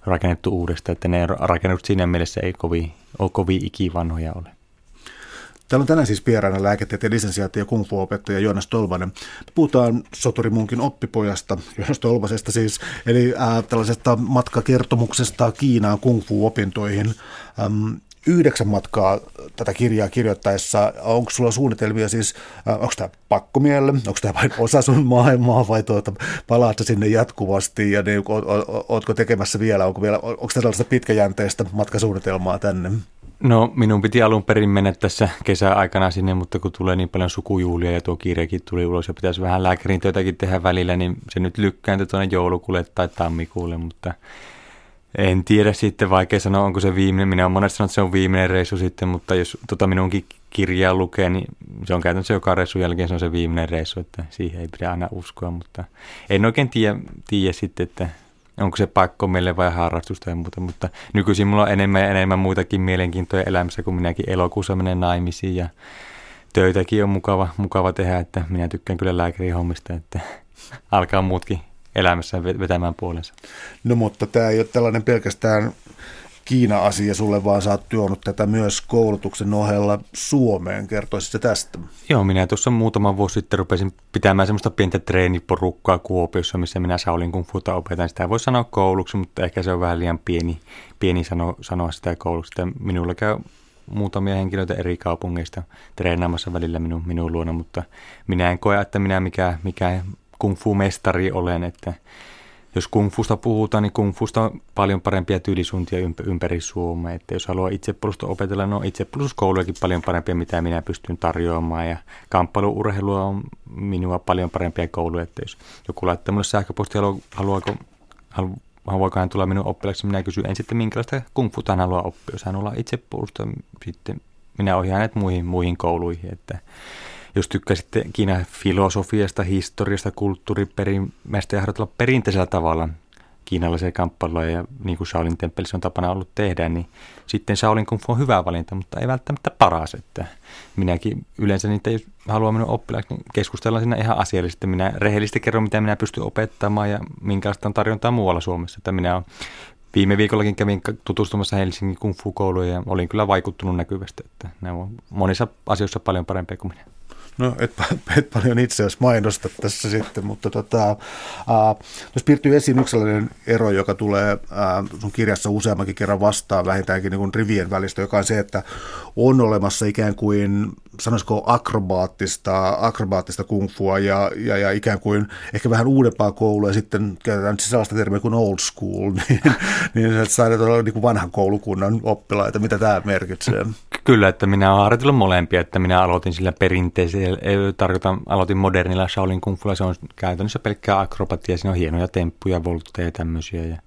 S2: rakennettu uudestaan, että ne rakennukset siinä mielessä ei kovin, ole kovin ikivanhoja ole.
S1: Täällä on tänään siis vieraana lääketieteen lisensiaatti ja kung fu-opettaja Joonas Tolvanen. Puhutaan Soturimunkin oppipojasta, Joonas Tolvasesta siis, eli äh, tällaisesta matkakertomuksesta Kiinaan kung fu-opintoihin. Ähm, yhdeksän matkaa tätä kirjaa kirjoittaessa. Onko sulla suunnitelmia siis, äh, onko tämä pakkomielle, onko tämä vain osa sun maailmaa vai tuota, palaat sinne jatkuvasti ja niin, o, o, ootko tekemässä vielä, onko, vielä, onko tällaista pitkäjänteistä matkasuunnitelmaa tänne?
S2: No minun piti alun perin mennä tässä kesäaikana sinne, mutta kun tulee niin paljon sukujuhlia ja tuo kiirekin tuli ulos ja pitäisi vähän lääkärin työtäkin tehdä välillä, niin se nyt lykkääntyi tuonne joulukuulle tai tammikuulle, mutta en tiedä sitten, vaikea sanoa, onko se viimeinen. Minä olen monesti sanonut, että se on viimeinen reissu sitten, mutta jos tota minunkin kirjaa lukee, niin se on käytännössä joka reissun jälkeen se on se viimeinen reissu, että siihen ei pidä aina uskoa, mutta en oikein tiedä, tiedä sitten, että onko se pakko meille vai harrastusta ja muuta, mutta nykyisin mulla on enemmän ja enemmän muitakin mielenkiintoja elämässä, kun minäkin elokuussa menen naimisiin ja töitäkin on mukava, mukava tehdä, että minä tykkään kyllä lääkärin hommista, että alkaa muutkin elämässä vetämään puolensa.
S1: No mutta tämä ei ole tällainen pelkästään Kiina-asia sulle, vaan sä oot tuonut tätä myös koulutuksen ohella Suomeen. Kertoisitko tästä?
S2: Joo, minä tuossa muutama vuosi sitten rupesin pitämään semmoista pientä treeniporukkaa Kuopiossa, missä minä Shaolin Kung Futa opetan. Sitä voi sanoa kouluksi, mutta ehkä se on vähän liian pieni, pieni sano, sanoa sitä kouluksi. Minulla käy muutamia henkilöitä eri kaupungeista treenaamassa välillä minun, minun luona, mutta minä en koe, että minä mikä, mikä kung fu-mestari olen, että jos kung fusta puhutaan, niin kung fusta on paljon parempia tyylisuuntia ympäri Suomea. Että jos haluaa itsepuolustusta opetella, no itsepuolustuskoulujakin paljon parempia, mitä minä pystyn tarjoamaan. Ja kamppailuurheilua on minua paljon parempia kouluja. Että jos joku laittaa minulle sähköpostia, haluaako, halu, haluaako hän tulla minun oppilaksi, minä kysyn ensin, että minkälaista kung futa hän haluaa oppia. Jos hän haluaa itsepuolustusta, sitten minä ohjaan hänet muihin, muihin kouluihin. Että jos tykkäsitte Kiinan filosofiasta, historiasta, kulttuuriperimästä ja harjoitella perinteisellä tavalla kiinalaisia kamppailuja ja niin kuin Shaolin temppelissä on tapana ollut tehdä, niin sitten Shaolin Kung Fu on hyvä valinta, mutta ei välttämättä paras. Että minäkin yleensä niitä, jos haluaa minun oppilaaksi, niin keskustellaan siinä ihan asiallisesti. Minä rehellisesti kerron, mitä minä pystyn opettamaan ja minkälaista on tarjontaa muualla Suomessa. Että minä olen Viime viikollakin kävin tutustumassa Helsingin kung fu-kouluun ja olin kyllä vaikuttunut näkyvästi, että ne on monissa asioissa paljon parempia kuin minä.
S1: No, et, et paljon itse asiassa mainosta tässä sitten, mutta tota, äh, jos piirtyy esiin yksi sellainen ero, joka tulee äh, sun kirjassa useammankin kerran vastaan vähintäänkin niin kuin rivien välistä, joka on se, että on olemassa ikään kuin, sanoisiko akrobaattista, akrobaattista kungfua ja, ja, ja ikään kuin ehkä vähän uudempaa koulua ja sitten käytetään sellaista termiä kuin old school, niin, niin saadaan olla niin kuin vanhan koulukunnan oppilaita. Mitä tämä merkitsee?
S2: Kyllä, että minä olen harjoitellut molempia, että minä aloitin sillä perinteisellä, tarkoitan, aloitin modernilla Shaolin kungfulla, se on käytännössä pelkkää akrobatia, siinä on hienoja temppuja, voltteja ja tämmöisiä ja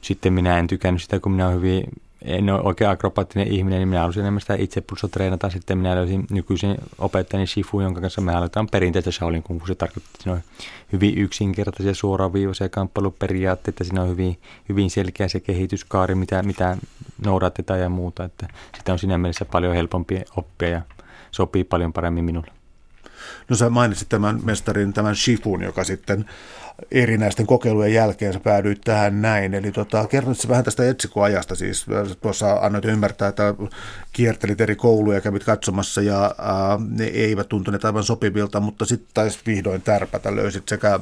S2: sitten minä en tykännyt sitä, kun minä olen hyvin en ole oikein akrobaattinen ihminen, niin minä halusin enemmän sitä itse pulso treenata. Sitten minä löysin nykyisen opettajani Shifu, jonka kanssa me aletaan perinteistä Shaolin Kung Fu. Se tarkoittaa, että on hyvin yksinkertaisia suoraviivaisia kamppailuperiaatteita. Siinä on hyvin, hyvin selkeä se kehityskaari, mitä, mitä noudatetaan ja muuta. Että sitä on siinä mielessä paljon helpompi oppia ja sopii paljon paremmin minulle.
S1: No sä mainitsit tämän mestarin, tämän Shifun, joka sitten erinäisten kokeilujen jälkeen sä päädyit tähän näin. Eli tota, kerrotko vähän tästä etsikoajasta, siis tuossa annoit ymmärtää, että kiertelit eri kouluja, kävit katsomassa ja ää, ne eivät tuntuneet aivan sopivilta, mutta sitten taisi vihdoin tärpätä, löysit sekä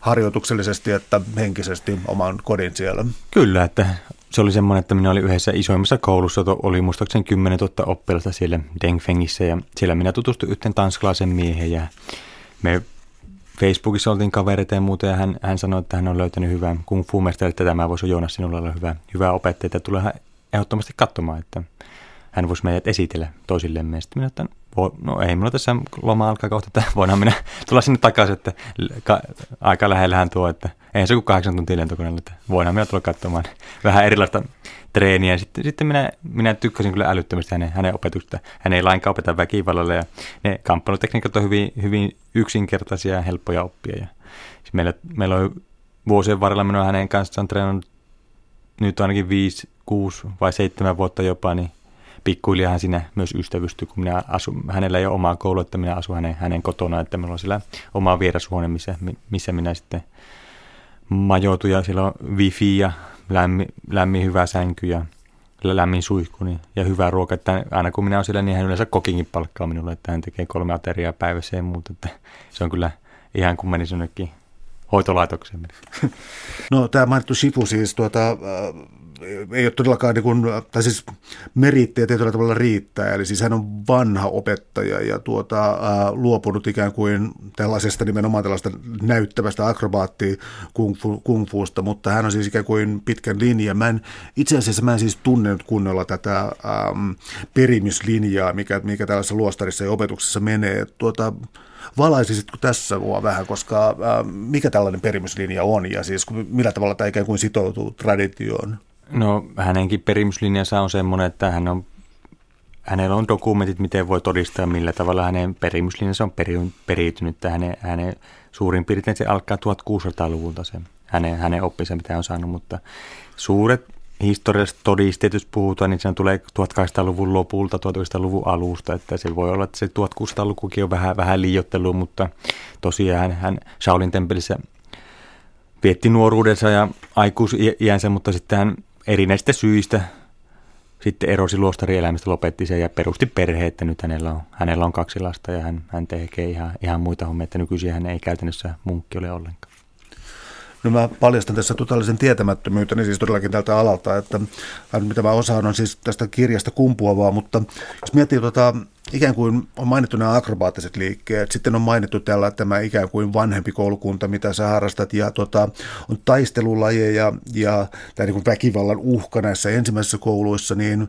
S1: harjoituksellisesti että henkisesti oman kodin siellä.
S2: Kyllä, että se oli semmoinen, että minä olin yhdessä isoimmassa koulussa, oli muistaakseni 10 000 oppilasta siellä Dengfengissä ja siellä minä tutustuin yhteen tanskalaisen miehen ja me Facebookissa oltiin kavereita ja muuta ja hän, hän sanoi, että hän on löytänyt hyvän kung fu että tämä voisi Joonas sinulla olla hyvä, hyvä opettaja, että tulee ehdottomasti katsomaan, että hän voisi meidät esitellä toisillemme. Sitten minä että no ei minulla tässä loma alkaa kohta, että voidaan minä tulla sinne takaisin, että ka, aika lähellähän tuo, että ei se kuin kahdeksan tuntia lentokoneella, että voidaan minä tulla katsomaan vähän erilaista treeniä. Sitten, sitten minä, minä tykkäsin kyllä älyttömästi hänen, hänen opetuksesta. Hän ei lainkaan opeta väkivallalle ja ne kamppailutekniikat on hyvin, hyvin yksinkertaisia ja helppoja oppia. Ja siis meillä, meillä on vuosien varrella minä hänen kanssaan treenannut nyt ainakin 5, 6 vai 7 vuotta jopa, niin pikkuhiljaa hän siinä myös ystävystyi, kun minä asun, hänellä ei ole omaa koulua, että minä asun hänen, hänen kotona, että meillä on siellä oma vierashuone, missä, missä minä sitten majoitun ja siellä on wifi ja lämmin, lämmin hyvä sänky ja lämmin suihku niin, ja hyvä ruoka. Että aina kun minä olen siellä, niin hän yleensä kokinkin palkkaa minulle, että hän tekee kolme ateriaa päivässä ja muuta. Että se on kyllä ihan kuin menisi jonnekin hoitolaitokseen.
S1: No tämä mainittu Shifu siis tuota, ei ole todellakaan, niin kuin, tai siis merittejä tietyllä tavalla riittää, eli siis hän on vanha opettaja ja tuota, ää, luopunut ikään kuin tällaisesta nimenomaan tällaista näyttävästä akrobaatti kungfuusta, mutta hän on siis ikään kuin pitkän linjan. Mä en, itse asiassa mä en siis tunne kunnolla tätä äm, perimyslinjaa, mikä, mikä tällaisessa luostarissa ja opetuksessa menee. Tuota, valaisisitko tässä mua vähän, koska äh, mikä tällainen perimyslinja on ja siis millä tavalla tämä ikään kuin sitoutuu traditioon?
S2: No hänenkin perimyslinjansa on semmoinen, että hän on, hänellä on dokumentit, miten voi todistaa, millä tavalla hänen perimyslinjansa on peri, periytynyt. Hänen, hänen suurin piirtein se alkaa 1600-luvulta se hänen, hänen oppinsa, mitä on saanut, mutta suuret historialliset todisteet, jos puhutaan, niin se tulee 1800-luvun lopulta, 1900-luvun alusta, että se voi olla, että se 1600-lukukin on vähän, vähän liiottelu, mutta tosiaan hän, Shaolin temppelissä vietti nuoruudensa ja aikuisiänsä, mutta sitten hän erinäistä syistä sitten erosi luostarielämästä, lopetti sen ja perusti perhe, että nyt hänellä on, hänellä on kaksi lasta ja hän, hän tekee ihan, ihan muita hommia, että nykyisin hän ei käytännössä munkki ole ollenkaan.
S1: No mä paljastan tässä totaalisen tietämättömyyteni siis todellakin tältä alalta, että mitä mä osaan on siis tästä kirjasta kumpuavaa, mutta jos miettii tota, ikään kuin on mainittu nämä akrobaattiset liikkeet, sitten on mainittu tällä tämä ikään kuin vanhempi koulukunta, mitä sä harrastat, ja tota, on taistelulajeja ja tämä niin väkivallan uhka näissä ensimmäisissä kouluissa, niin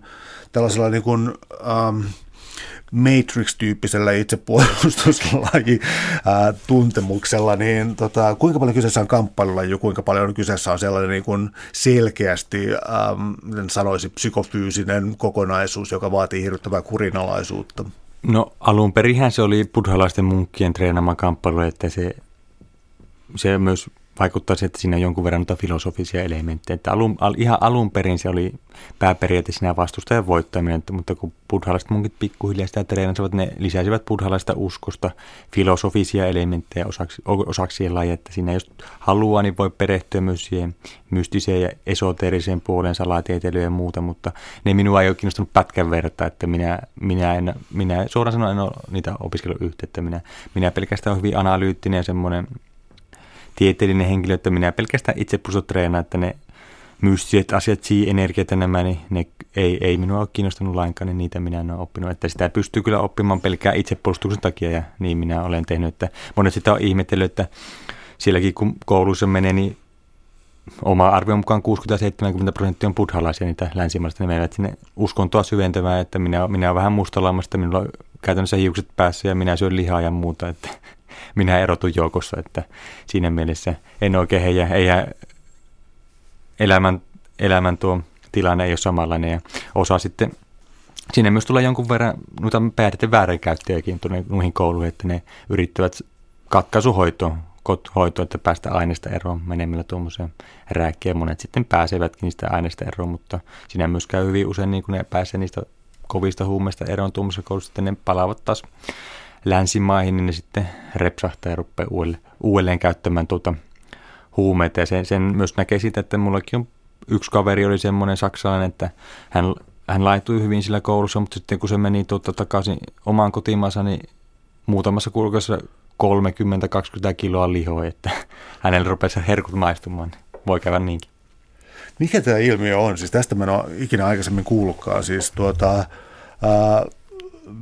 S1: tällaisella niin kuin, ähm, Matrix-tyyppisellä itsepuolustuslaji tuntemuksella, niin tota, kuinka paljon kyseessä on kamppailulaji, kuinka paljon kyseessä on sellainen niin kuin selkeästi, ähm, sanoisi, psykofyysinen kokonaisuus, joka vaatii hirvittävää kurinalaisuutta?
S2: No alun perinhän se oli buddhalaisten munkkien treenaama kamppailu, että se, se myös vaikuttaa se, että siinä on jonkun verran filosofisia elementtejä. Että alun, al, ihan alun perin se oli pääperiaate siinä vastustajan voittaminen, mutta kun buddhalaiset munkit pikkuhiljaa sitä treenasivat, ne lisäsivät buddhalaista uskosta filosofisia elementtejä osaksi, osaksi siihen lajiin, että siinä jos haluaa, niin voi perehtyä myös siihen mystiseen ja esoteeriseen puoleen salatieteilyyn ja muuta, mutta ne minua ei ole kiinnostunut pätkän verta, että minä, minä, en, minä suoraan sanoen en ole niitä opiskellut yhteyttä, minä, minä pelkästään olen hyvin analyyttinen ja semmoinen tieteellinen henkilö, että minä pelkästään itse treenaa, että ne mystiset asiat, chi-energiat ja nämä, niin ne ei, ei minua ole kiinnostunut lainkaan, niin niitä minä en ole oppinut. Että sitä pystyy kyllä oppimaan pelkää itsepuolustuksen takia ja niin minä olen tehnyt. Että monet sitä on ihmetellyt, että sielläkin kun koulussa menee, niin oma arvion mukaan 60-70 prosenttia on buddhalaisia niitä länsimaista, ne menevät sinne uskontoa syventämään, että minä, minä olen vähän mustalaamasta, minulla on käytännössä hiukset päässä ja minä syön lihaa ja muuta, että minä erotun joukossa, että siinä mielessä en oikein heidän, heidän elämän, elämän tuo tilanne ei ole samanlainen ja osa sitten Sinne myös tulee jonkun verran noita päätettä väärinkäyttäjiäkin tuonne noihin kouluihin, että ne yrittävät katkaisuhoitoa, hoitoa, että päästä aineesta eroon menemällä tuommoiseen rääkkiä. Monet sitten pääsevätkin niistä aineista eroon, mutta siinä myös käy hyvin usein, niin kun ne pääsee niistä kovista huumeista eroon tuommoisessa koulussa, sitten ne palaavat taas länsimaihin, niin ne sitten repsahtaa ja rupeaa uudelleen, uudelleen käyttämään tuota huumeita. Ja sen, sen myös näkee siitä, että mullakin on yksi kaveri oli semmoinen saksalainen, että hän, hän laittui hyvin sillä koulussa, mutta sitten kun se meni tuota takaisin omaan kotimaansa, niin muutamassa kuukaudessa 30-20 kiloa lihoa, että hänellä rupesi herkut maistumaan. Voi käydä niinkin.
S1: Mikä tämä ilmiö on? Siis tästä mä en ole ikinä aikaisemmin kuullutkaan. Siis tuota, ää,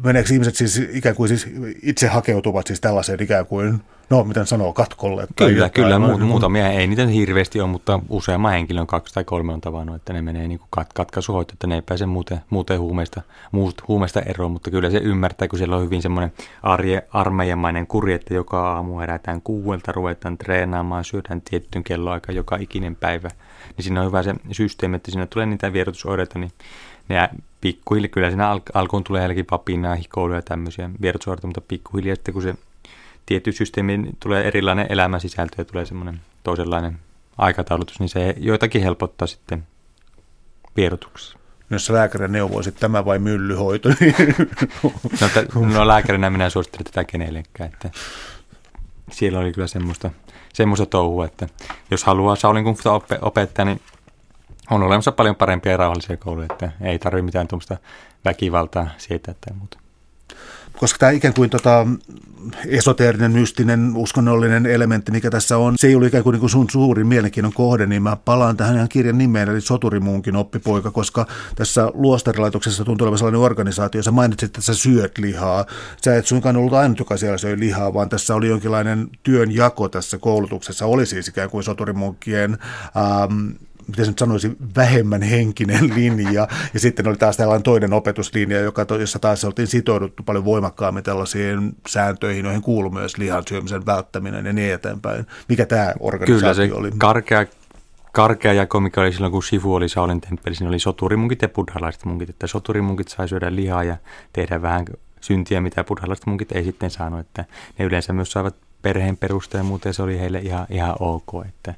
S1: meneekö ihmiset siis ikään kuin siis itse hakeutuvat siis tällaiseen ikään kuin, no miten sanoo, katkolle?
S2: Tai kyllä, kyllä, mu- muutamia, ei niitä hirveästi ole, mutta useamman henkilön, kaksi tai kolme on tavannut, että ne menee niin kat- katkaisuhoito, että ne ei pääse muuten, muuten huumeista, muut, huumeista eroon, mutta kyllä se ymmärtää, kun siellä on hyvin semmoinen arje, armeijamainen kuri, että joka aamu herätään kuuelta, ruvetaan treenaamaan, syödään tiettyyn kelloaika joka ikinen päivä, niin siinä on hyvä se systeemi, että siinä tulee niitä vierotusoireita, niin ne pikkuhiljaa, kyllä siinä al- alkuun tulee jälkeen papinaa, hikoiluja ja tämmöisiä vierotusoireita, mutta pikkuhiljaa sitten kun se tietty systeemi tulee erilainen elämän sisältö ja tulee semmoinen toisenlainen aikataulutus, niin se joitakin helpottaa sitten vierotuksessa.
S1: No, jos lääkäri neuvoisit tämä vai myllyhoito, niin...
S2: no, t- no lääkärinä minä suosittelen tätä kenellekään, että siellä oli kyllä semmoista, semmoista touhua, että jos haluaa Saulin kung opettaa, niin on olemassa paljon parempia rauhallisia kouluja, että ei tarvitse mitään tuommoista väkivaltaa sietää tai muuta.
S1: Koska tämä ikään kuin tota, esoteerinen, mystinen, uskonnollinen elementti, mikä tässä on, se ei ollut ikään kuin, niin kuin sun suurin mielenkiinnon kohde, niin mä palaan tähän ihan kirjan nimeen, eli Soturimunkin oppipoika, koska tässä luostarilaitoksessa tuntuu olevan sellainen organisaatio, sä mainitsit, että sä syöt lihaa. Sä et suinkaan ollut ainut, joka siellä söi lihaa, vaan tässä oli jonkinlainen työnjako tässä koulutuksessa, oli siis ikään kuin Soturimunkien ähm, miten se nyt sanoisi, vähemmän henkinen linja. Ja sitten oli taas tällainen toinen opetuslinja, joka, jossa taas oltiin sitouduttu paljon voimakkaammin tällaisiin sääntöihin, joihin kuuluu myös lihan syömisen välttäminen ja niin eteenpäin. Mikä tämä organisaatio
S2: Kyllä se
S1: oli?
S2: karkea, karkea jako, mikä oli silloin, kun Shifu oli Saulin temppeli, siinä oli soturimunkit ja buddhalaiset munkit, että soturimunkit sai syödä lihaa ja tehdä vähän syntiä, mitä buddhalaiset munkit ei sitten saanut, että ne yleensä myös saivat perheen perusteella, muuten se oli heille ihan, ihan ok. Että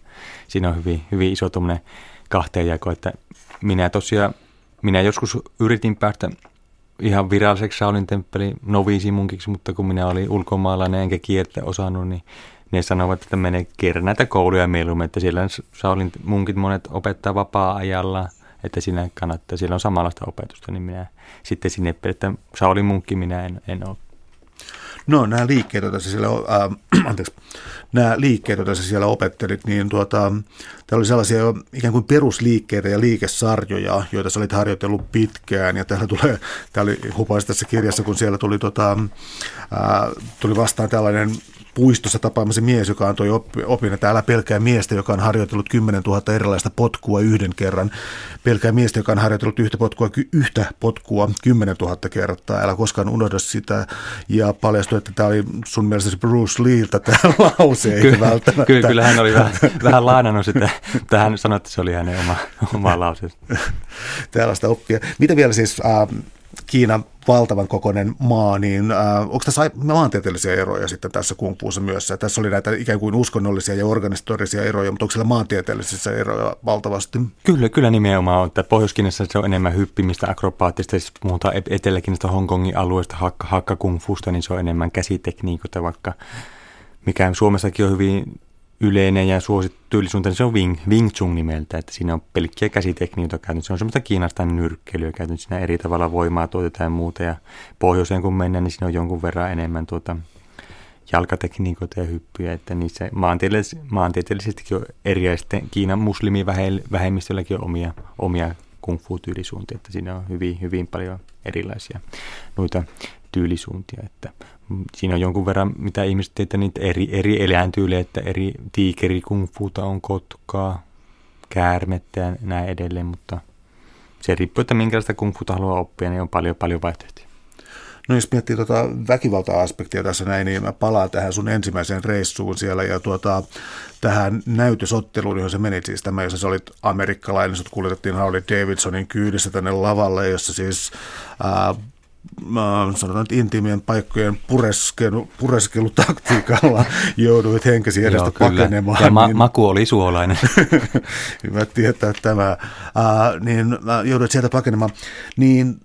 S2: siinä on hyvin, hyvin iso tuommoinen kahteenjako, että minä tosiaan, minä joskus yritin päästä ihan viralliseksi Saulin temppeli noviisimunkiksi, mutta kun minä olin ulkomaalainen enkä kiertä osannut, niin ne sanovat, että menee kierrä näitä kouluja mieluummin, että siellä Saulin munkit monet opettaa vapaa-ajalla, että siinä kannattaa, siellä on samanlaista opetusta, niin minä sitten sinne, että Saulin munkki minä en, en ole
S1: No nämä liikkeet, joita siellä, äh, anteeksi, nämä liikkeet, joita sä siellä opettelit, niin tuota, täällä oli sellaisia ikään kuin perusliikkeitä ja liikesarjoja, joita sä olit harjoitellut pitkään. Ja täällä tulee, täällä oli hupaisi tässä kirjassa, kun siellä tuli, tota, äh, tuli vastaan tällainen puistossa tapaamasi mies, joka antoi opin, että älä pelkää miestä, joka on harjoitellut 10 000 erilaista potkua yhden kerran. Pelkää miestä, joka on harjoitellut yhtä potkua, yhtä potkua 10 000 kertaa. Älä koskaan unohda sitä. Ja paljastui, että tämä oli sun mielestä Bruce Leeltä tämä lause,
S2: eikä kyllä, välttämättä. Kyllä, kyllä hän oli vähän, vähän lainannut sitä. Tähän sanoi, että se oli hänen oma, oma lause.
S1: Tällaista oppia. Mitä vielä siis... Äh, Kiina valtavan kokoinen maa, niin äh, onko tässä maantieteellisiä eroja sitten tässä kungfuussa myös? Tässä oli näitä ikään kuin uskonnollisia ja organisatorisia eroja, mutta onko siellä maantieteellisissä eroja valtavasti?
S2: Kyllä, kyllä nimenomaan on. Että pohjois se on enemmän hyppimistä, akrobaattista, jos puhutaan etelä Hongkongin alueesta, hakka, hakka kungfuusta, niin se on enemmän käsitekniikoita, vaikka mikä Suomessakin on hyvin yleinen ja suosittu tyylisuunta, niin se on Wing, Wing Chun nimeltä, että siinä on pelkkiä käsitekniikoita käytetty. Se on semmoista Kiinasta nyrkkeilyä käytetty, siinä eri tavalla voimaa tuotetaan ja muuta. Ja pohjoiseen kun mennään, niin siinä on jonkun verran enemmän tuota jalkatekniikoita ja hyppyjä, että niissä maantieteellis- maantieteellisestikin on eri, ja sitten Kiinan muslimivähemmistölläkin on omia, omia kung fu tyylisuuntia, että siinä on hyvin, hyvin paljon erilaisia noita tyylisuuntia, että siinä on jonkun verran, mitä ihmiset teitä niitä eri, eri eläintyylejä, että eri tiikeri kungfuuta on kotkaa, käärmettä ja näin edelleen, mutta se riippuu, että minkälaista kungfuuta haluaa oppia, niin on paljon, paljon vaihtoehtoja.
S1: No jos miettii tuota väkivalta-aspektia tässä näin, niin mä palaan tähän sun ensimmäiseen reissuun siellä ja tuota, tähän näytösotteluun, johon se meni siis tämä, jossa sä olit amerikkalainen, sut kuljetettiin Harley Davidsonin kyydissä tänne lavalle, jossa siis ää, sanotaan että intiimien paikkojen pureskelu, pureskelutaktiikalla jouduit henkesi edestä Joo, pakenemaan.
S2: Ja ma- niin, maku oli suolainen.
S1: hyvä tietää tämä. Ää, niin jouduit sieltä pakenemaan. Niin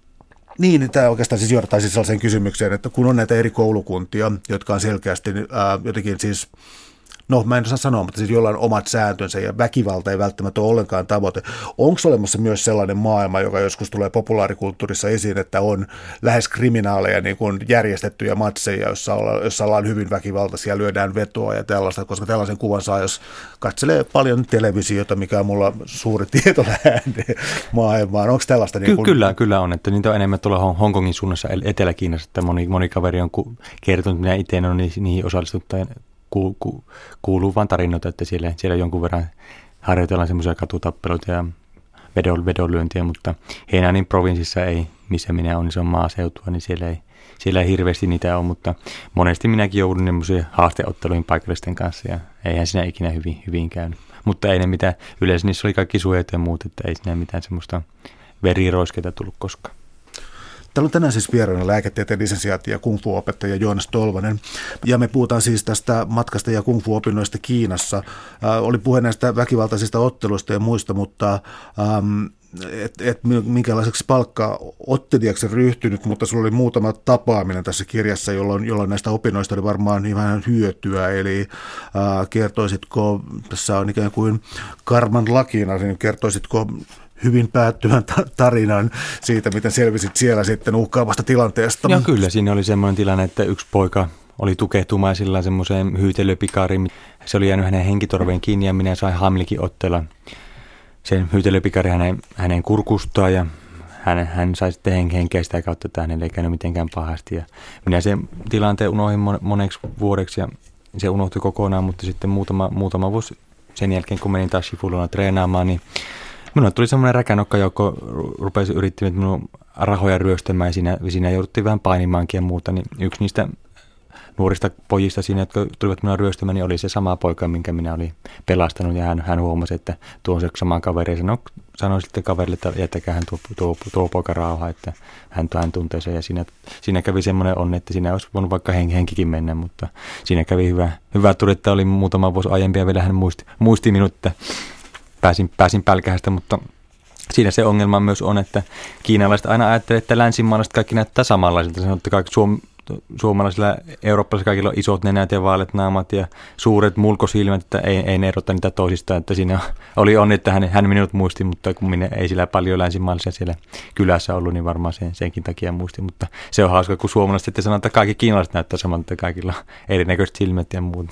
S1: niin, tämä oikeastaan siis johtaa siis sellaiseen kysymykseen, että kun on näitä eri koulukuntia, jotka on selkeästi ää, jotenkin siis no mä en osaa sanoa, mutta siis jollain omat sääntönsä ja väkivalta ei välttämättä ole ollenkaan tavoite. Onko olemassa myös sellainen maailma, joka joskus tulee populaarikulttuurissa esiin, että on lähes kriminaaleja niin kuin järjestettyjä matseja, jossa ollaan, jossa ollaan hyvin väkivaltaisia, lyödään vetoa ja tällaista, koska tällaisen kuvan saa, jos katselee paljon televisiota, mikä on mulla suuri tietolähde maailmaan. Onko tällaista?
S2: Niin kuin... Ky- kyllä, kyllä on, että niitä on enemmän tuolla Hongkongin suunnassa Etelä-Kiinassa, että moni, moni kaveri on kertonut, minä itse en ole niihin osallistunut ku, ku, kuuluu vain tarinoita, että siellä, siellä jonkun verran harjoitellaan semmoisia katutappeluita ja vedon, vedonlyöntiä, mutta Heinänin provinssissa ei, missä minä olen, se on maaseutua, niin siellä ei, siellä ei hirveästi niitä ole, mutta monesti minäkin joudun semmoisiin haasteotteluihin paikallisten kanssa ja eihän siinä ikinä hyvin, hyvin käynyt. Mutta ei ne mitään, yleensä niissä oli kaikki suojat ja muut, että ei siinä mitään semmoista veriroiskeita tullut koskaan.
S1: Täällä on tänään siis vieraana lääketieteen lisensiaatti ja kung fu-opettaja Joonas Tolvanen. Ja me puhutaan siis tästä matkasta ja kung fu-opinnoista Kiinassa. Äh, oli puhe näistä väkivaltaisista otteluista ja muista, mutta ähm, että et minkälaiseksi palkka ottelijaksi ryhtynyt, mutta sulla oli muutama tapaaminen tässä kirjassa, jolloin, jolloin näistä opinnoista oli varmaan niin vähän hyötyä. Eli äh, kertoisitko, tässä on ikään kuin karman lakina, niin kertoisitko hyvin päättyvän tarinan siitä, miten selvisit siellä sitten uhkaavasta tilanteesta.
S2: Joo, kyllä. Siinä oli semmoinen tilanne, että yksi poika oli tukehtumaisilla semmoiseen hyytelöpikariin. Se oli jäänyt hänen henkitorveen kiinni ja minä sain Hamlikin ottella sen hyytelöpikari hänen, hänen kurkustaa ja hän, hän sai sitten henkeä sitä kautta, että hänelle ei käynyt mitenkään pahasti. Ja minä sen tilanteen unohdin moneksi vuodeksi ja se unohtui kokonaan, mutta sitten muutama, muutama vuosi sen jälkeen, kun menin taas Shifuluna treenaamaan, niin Minulle tuli semmoinen räkänokka, joka rupesi yrittämään minun rahoja ryöstämään ja siinä, siinä jouduttiin vähän painimaankin ja muuta. Niin yksi niistä nuorista pojista siinä, jotka tulivat minua ryöstämään, niin oli se sama poika, minkä minä olin pelastanut. Ja hän, hän huomasi, että tuo on se sama kaveri. Ja sanoi, sanoi sitten kaverille, että jättäkää hän tuo, tuo, tuo poika rauha, että hän, hän tuntee sen. Ja siinä, siinä kävi semmoinen onni, että siinä olisi voinut vaikka henkikin mennä, mutta siinä kävi hyvä, hyvä tuli, että oli muutama vuosi aiempi vielä hän muisti, muisti minut, että pääsin, pääsin pälkähästä, mutta siinä se ongelma myös on, että kiinalaiset aina ajattelee, että länsimaalaiset kaikki näyttää samanlaisilta. On, että kaikki Suom- suomalaisilla, eurooppalaisilla kaikilla on isot nenät ja vaaleat naamat ja suuret mulkosilmät, että ei, ei ne erota niitä toisistaan. Että siinä oli onni, että hän, hän minut muisti, mutta kun minä ei sillä paljon länsimaalaisia siellä kylässä ollut, niin varmaan sen, senkin takia muisti. Mutta se on hauska, kun suomalaiset sitten sanoo, että kaikki kiinalaiset näyttää samalta, että kaikilla on erinäköiset silmät ja muut.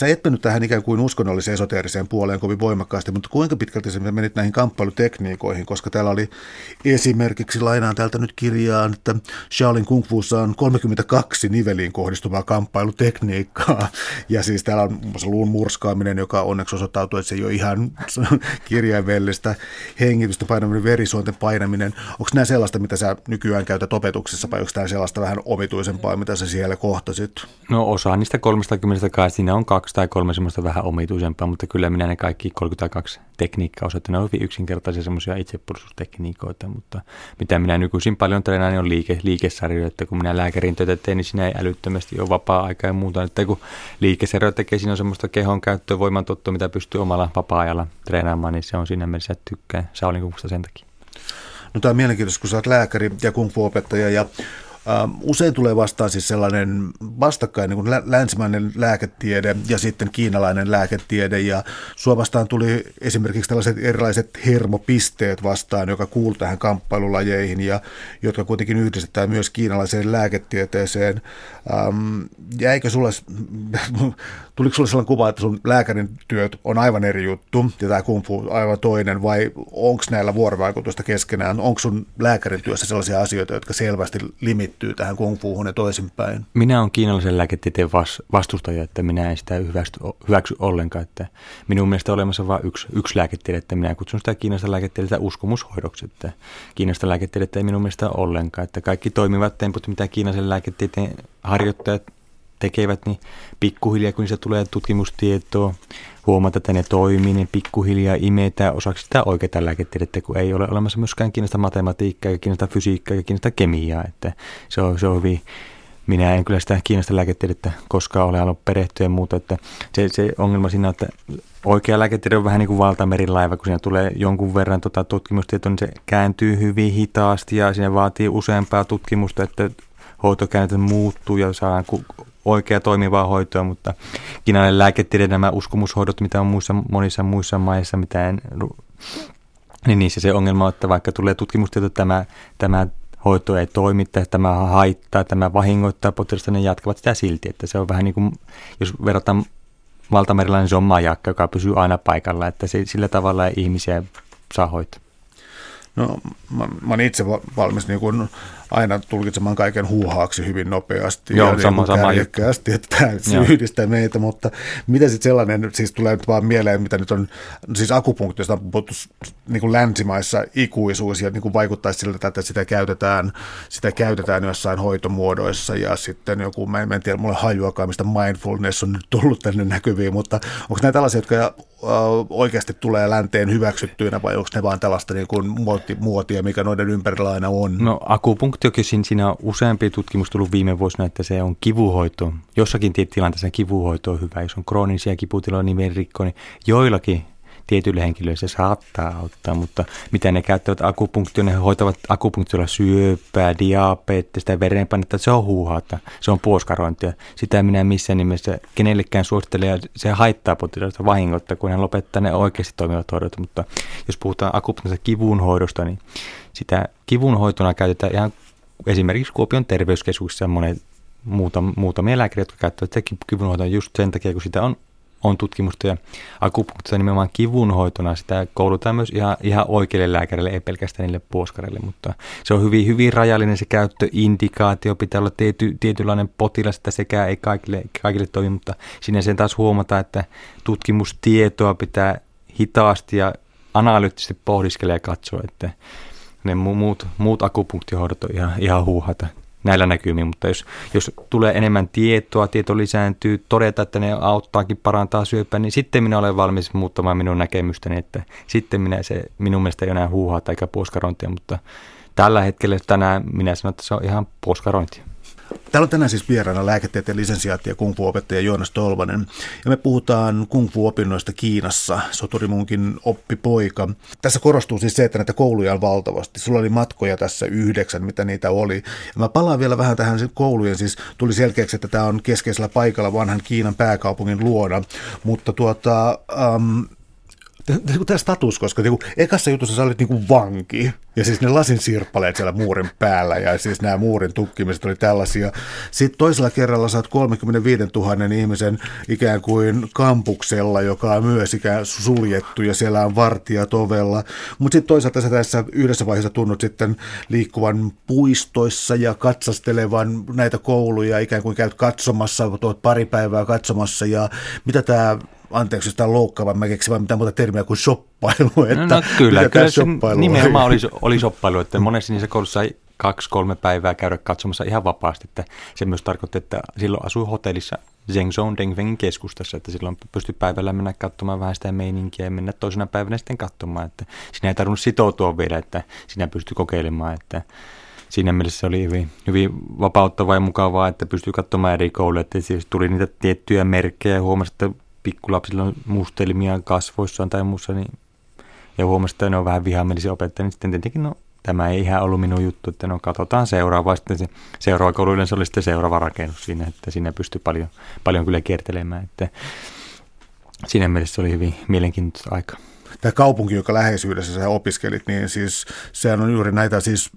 S1: Sä et mennyt tähän ikään kuin uskonnolliseen esoteeriseen puoleen kovin voimakkaasti, mutta kuinka pitkälti sä menit näihin kamppailutekniikoihin, koska täällä oli esimerkiksi, lainaan täältä nyt kirjaan, että Shaolin Kung on 32 niveliin kohdistuvaa kamppailutekniikkaa, ja siis täällä on muun muassa luun murskaaminen, joka onneksi osoittautui, että se ei ole ihan kirjaimellistä, hengitystä painaminen, verisuonten painaminen. Onko nämä sellaista, mitä sä nykyään käytät opetuksessa, vai onko tämä sellaista vähän omituisempaa, mitä sä siellä kohtasit?
S2: No osa niistä 32 siinä on kaksi tai kolme semmoista vähän omituisempaa, mutta kyllä minä ne kaikki 32 tekniikkaa osaan. Ne on hyvin yksinkertaisia semmoisia itsepuolustustekniikoita, mutta mitä minä nykyisin paljon treenaan, niin on liike, liikesarjoja, että kun minä lääkärin töitä teen, niin siinä ei älyttömästi ole vapaa-aika ja muuta. Että kun liikesarjoja tekee, siinä on semmoista kehon käyttöä, voimantottoa, mitä pystyy omalla vapaa-ajalla treenaamaan, niin se on siinä mielessä, että Saulin kunkusta sen takia.
S1: No tämä on mielenkiintoista, kun sä oot lääkäri ja kung fu-opettaja ja usein tulee vastaan siis sellainen vastakkain niin kuin länsimainen lääketiede ja sitten kiinalainen lääketiede ja sua vastaan tuli esimerkiksi tällaiset erilaiset hermopisteet vastaan, joka kuuluu tähän kamppailulajeihin ja jotka kuitenkin yhdistetään myös kiinalaiseen lääketieteeseen. Ähm, jäikö sulle, tuliko sulle sellainen kuva, että sun lääkärin työt on aivan eri juttu ja tämä kung fu aivan toinen vai onko näillä vuorovaikutusta keskenään? Onko sun lääkärin työssä sellaisia asioita, jotka selvästi limit liittyy tähän kung fuuhun ja toisinpäin.
S2: Minä olen kiinalaisen lääketieteen vastustaja, että minä en sitä hyväksy, hyväksy ollenkaan. Että minun mielestä olemassa vain yksi, yksi lääketiede, että minä kutsun sitä kiinalaista lääketiedettä uskomushoidoksi. Että kiinalaista lääketiedettä ei minun mielestä ollenkaan. Että kaikki toimivat temput, mitä kiinalaisen lääketieteen harjoittajat tekevät, niin pikkuhiljaa kun se tulee tutkimustietoa, huomata, että ne toimii, niin pikkuhiljaa imetään osaksi sitä oikeaa lääketiedettä, kun ei ole olemassa myöskään kiinnosta matematiikkaa, ja kiinnosta fysiikkaa, ja kiinnosta kemiaa. Että se on, se on hyvin, minä en kyllä sitä kiinnosta lääketiedettä koskaan ole halunnut perehtyä ja muuta. Että se, se ongelma siinä on, että oikea lääketiede on vähän niin kuin valtamerilaiva, kun siinä tulee jonkun verran tota tutkimustietoa, niin se kääntyy hyvin hitaasti ja siinä vaatii useampaa tutkimusta, että hoitokäytäntö muuttuu ja saadaan oikea toimivaa hoitoa, mutta kiinalainen lääketiede, nämä uskomushoidot, mitä on muissa, monissa muissa maissa, mitä en, niin niissä se ongelma on, että vaikka tulee tutkimustieto, tämä, tämä hoito ei toimi, tämä haittaa, tämä vahingoittaa potilasta, ne jatkavat sitä silti. Että se on vähän niin kuin, jos verrataan valtamerillä, niin se on majakka, joka pysyy aina paikalla, että se, sillä tavalla ihmisiä saa hoitaa.
S1: No, mä, mä olen itse valmis niin kuin aina tulkitsemaan kaiken huuhaaksi hyvin nopeasti
S2: Joo, ja sama, niin sama
S1: kärjekkäästi, että tämä yhdistää meitä, mutta mitä sitten sellainen, siis tulee nyt vaan mieleen, mitä nyt on, siis akupunktiosta on puhuttu niin kuin länsimaissa ikuisuus ja niin kuin vaikuttaisi siltä, että sitä käytetään, sitä käytetään jossain hoitomuodoissa ja sitten joku, mä en, mä en tiedä, mulle hajuakaan, mistä mindfulness on nyt tullut tänne näkyviin, mutta onko näitä tällaisia, jotka oikeasti tulee länteen hyväksyttyinä vai onko ne vaan tällaista niin kuin muotia, mikä noiden ympärillä aina on?
S2: No akupunktiokin siinä on useampi tutkimus tullut viime vuosina, että se on kivuhoito. Jossakin tilanteessa kivuhoito on hyvä, jos on kroonisia kiputiloja, nivelrikko, niin joillakin tietyille henkilöille se saattaa auttaa, mutta mitä ne käyttävät akupunktio, ne hoitavat akupunktiolla syöpää, diabetesta ja verenpainetta, se on huuhaata, se on puoskarointia. Sitä minä missään nimessä kenellekään suosittele. Ja se haittaa potilasta vahingotta, kun hän lopettaa ne oikeasti toimivat hoidot, mutta jos puhutaan akupunktiosta kivun hoidosta, niin sitä kivun hoitona käytetään ihan esimerkiksi Kuopion terveyskeskuksessa monet muuta, muutamia lääkäriä, jotka käyttävät sitä kivunhoitoa just sen takia, kun sitä on on tutkimusta ja akupunktia nimenomaan kivunhoitona. Sitä koulutaan myös ihan, ihan oikeille lääkärille, ei pelkästään niille puoskareille, mutta se on hyvin, hyvin rajallinen se käyttöindikaatio. Pitää olla tiety, tietynlainen potilas, että sekä ei kaikille, kaikille toimi, mutta sinne sen taas huomata, että tutkimustietoa pitää hitaasti ja analyyttisesti pohdiskella ja katsoa, että ne muut, muut akupunktihoidot on ihan, ihan huuhata näillä näkymin, mutta jos, jos tulee enemmän tietoa, tieto lisääntyy, todeta, että ne auttaakin parantaa syöpää, niin sitten minä olen valmis muuttamaan minun näkemystäni, että sitten minä se minun mielestä ei enää huuhaa eikä puoskarointia, mutta tällä hetkellä tänään minä sanon, että se on ihan puoskarointia.
S1: Täällä on tänään siis vieraana lääketieteen lisensiaatti ja kung fu-opettaja Joonas Tolvanen. Ja me puhutaan kung fu-opinnoista Kiinassa, soturimunkin oppipoika. Tässä korostuu siis se, että näitä kouluja on valtavasti. Sulla oli matkoja tässä yhdeksän, mitä niitä oli. Ja mä palaan vielä vähän tähän koulujen, siis tuli selkeäksi, että tämä on keskeisellä paikalla vanhan Kiinan pääkaupungin luona. Mutta tuota, um, tämä status, koska niin kuin, ekassa jutussa sä olit niin kuin vanki, ja siis ne lasin sirppaleet siellä muurin päällä, ja siis nämä muurin tukkimiset oli tällaisia. Sitten toisella kerralla oot 35 000 ihmisen ikään kuin kampuksella, joka on myös ikään suljettu, ja siellä on vartijat ovella. Mutta sitten toisaalta sä tässä yhdessä vaiheessa tunnut sitten liikkuvan puistoissa ja katsastelevan näitä kouluja, ikään kuin käyt katsomassa, tuot pari päivää katsomassa, ja mitä tämä anteeksi, jos tämä on loukkaava, mä keksin vaan mitään muuta termiä kuin shoppailu.
S2: Että no, no kyllä, kyllä se shoppailu nimenomaan oli, oli shoppailu, että monessa niissä koulussa ei kaksi-kolme päivää käydä katsomassa ihan vapaasti. Että se myös tarkoitti, että silloin asui hotellissa Zhengzhou Dengfengin keskustassa, että silloin pystyi päivällä mennä katsomaan vähän sitä meininkiä ja mennä toisena päivänä sitten katsomaan, että siinä ei tarvinnut sitoutua vielä, että sinä pystyi kokeilemaan, että siinä mielessä se oli hyvin, hyvin vapauttavaa ja mukavaa, että pystyi katsomaan eri kouluja, että siis tuli niitä tiettyjä merkkejä ja huomasi, että pikkulapsilla on mustelmia kasvoissaan tai muussa, niin, ja huomasi, että ne on vähän vihamielisiä opettajia, niin sitten tietenkin no, tämä ei ihan ollut minun juttu, että no katsotaan seuraavaa. Sitten se seuraava koulu yleensä oli sitten seuraava rakennus siinä, että siinä pystyi paljon, paljon kyllä kiertelemään. Että siinä mielessä se oli hyvin mielenkiintoista aika
S1: tämä kaupunki, joka läheisyydessä sä opiskelit, niin siis sehän on juuri näitä siis,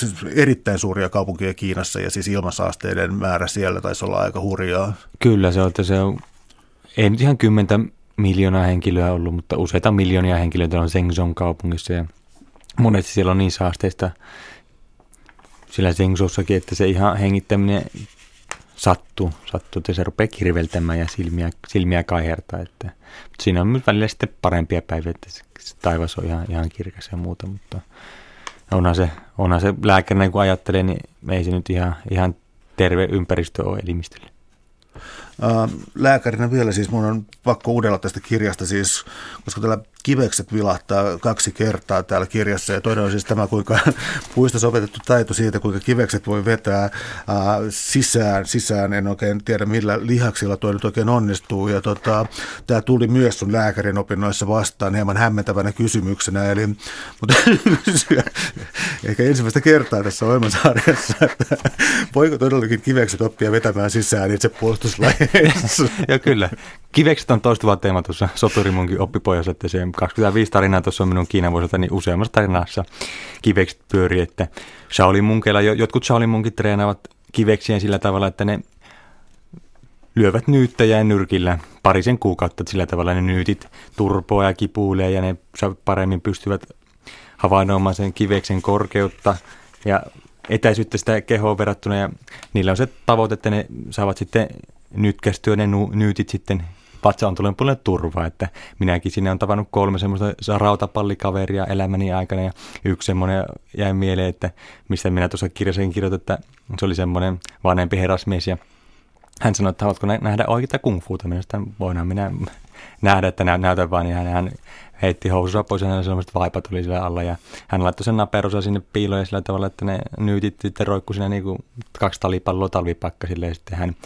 S1: siis erittäin suuria kaupunkeja Kiinassa ja siis ilmansaasteiden määrä siellä taisi olla aika hurjaa.
S2: Kyllä se on, että se on, ei nyt ihan kymmentä miljoonaa henkilöä ollut, mutta useita miljoonia henkilöitä on Zhengzhou kaupungissa ja monesti siellä on niin saasteista sillä Zhengzhoussakin, että se ihan hengittäminen sattuu, sattuu että se rupeaa kirveltämään ja silmiä, silmiä kaihertaa. Että, mutta siinä on myös välillä sitten parempia päiviä, että se, se taivas on ihan, ihan kirkas ja muuta, mutta onhan se, onhan se lääkärinä, kun ajattelee, niin ei se nyt ihan, ihan terve ympäristö ole elimistölle.
S1: Lääkärinä vielä siis mun on pakko uudella tästä kirjasta siis, koska täällä kivekset vilahtaa kaksi kertaa täällä kirjassa. Ja toinen on siis tämä, kuinka puistossa opetettu taito siitä, kuinka kivekset voi vetää ää, sisään. Sisään en oikein tiedä, millä lihaksilla tuo nyt oikein onnistuu. Ja tota, tämä tuli myös sun lääkärin opinnoissa vastaan hieman hämmentävänä kysymyksenä. Eli, mutta ehkä ensimmäistä kertaa tässä ohjelmasarjassa, että voiko todellakin kivekset oppia vetämään sisään itse puolustuslajeissa?
S2: Joo, kyllä. Kivekset on toistuva teema tuossa Soturimunkin oppipojassa, että se 25 tarinaa tuossa on minun Kiinan vuosilta, niin useammassa tarinassa kivekset pyörii, että Shaolin munkeilla, jotkut Shaolin munkit treenaavat kiveksien sillä tavalla, että ne lyövät nyyttäjää nyrkillä parisen kuukautta, että sillä tavalla ne nyytit turpoa ja kipuilee ja ne paremmin pystyvät havainnoimaan sen kiveksen korkeutta ja etäisyyttä sitä kehoa verrattuna ja niillä on se tavoite, että ne saavat sitten nytkästyä ne nyytit sitten vatsa on tullut puolelle turvaa, että minäkin sinne on tavannut kolme semmoista rautapallikaveria elämäni aikana ja yksi semmoinen jäi mieleen, että mistä minä tuossa kirjassakin kirjoitin, että se oli semmoinen vanhempi herrasmies ja hän sanoi, että haluatko nähdä oikeita kungfuuta, minä voinhan minä nähdä, että näytän vaan, hän, hän heitti housunsa pois ja sellaiset vaipat tuli sillä alla ja hän laittoi sen naperosa sinne piiloon sillä tavalla, että ne nyytit sitten roikku siinä niin kuin kaksi talipalloa talvipakkasille ja sitten hän,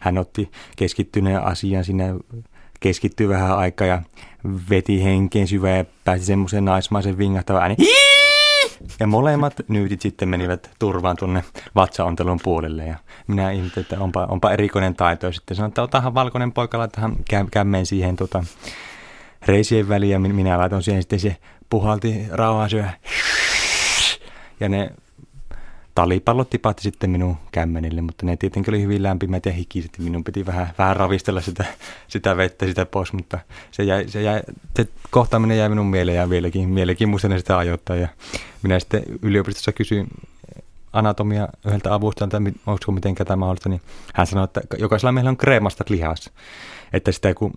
S2: hän otti keskittyneen asian sinne keskittyi vähän aikaa ja veti henkeen syvään ja pääsi semmoisen naismaisen vingahtavaan ääni. Ja molemmat nyytit sitten menivät turvaan tuonne vatsaontelun puolelle ja minä ihmettelin, että onpa, onpa erikoinen taito. Ja sitten sanoin, että otahan valkoinen poika, laitahan kämmeen siihen tota, reisien väliin ja minä laitoin siihen sitten se puhalti rauhaa syö. Ja ne talipallot tipahti sitten minun kämmenille, mutta ne tietenkin oli hyvin lämpimät ja hikiset. Minun piti vähän, vähän ravistella sitä, sitä vettä sitä pois, mutta se, jäi, se, jäi, se kohtaaminen jäi minun mieleen ja vieläkin, vieläkin muistan sitä ajoittaa. Ja minä sitten yliopistossa kysyin anatomia yhdeltä avustajalta, onko mitenkään tämä mahdollista, niin hän sanoi, että jokaisella meillä on kreemasta lihas. Että sitä kun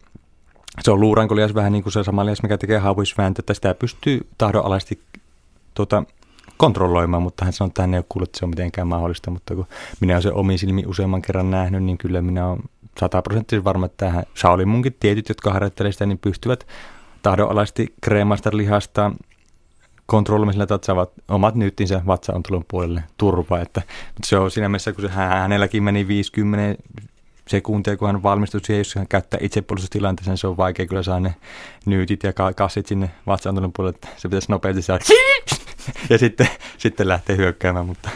S2: se on luurankolias vähän niin kuin se sama lias, mikä tekee haavuisvääntö, että sitä pystyy tahdonalaisesti tuota, kontrolloimaan, mutta hän sanoi, että hän ei ole kuullut, että se on mitenkään mahdollista, mutta kun minä olen se omin silmi useamman kerran nähnyt, niin kyllä minä olen sataprosenttisesti varma, että tähän Shaolin munkin tietyt, jotka harjoittelee sitä, niin pystyvät tahdonalaisesti kreemasta lihasta kontrolloimisella, saavat omat nyttinsä vatsaontulon puolelle turvaa. Että, mutta se on siinä mielessä, kun se hänelläkin meni 50 sekuntia, kun hän valmistui siihen, jos hän käyttää itsepuolustustilanteeseen, niin se on vaikea kyllä saada ne nyytit ja kassit sinne vatsaantunut puolelle, että se pitäisi nopeasti saada ja sitten, sitten lähtee hyökkäämään, mutta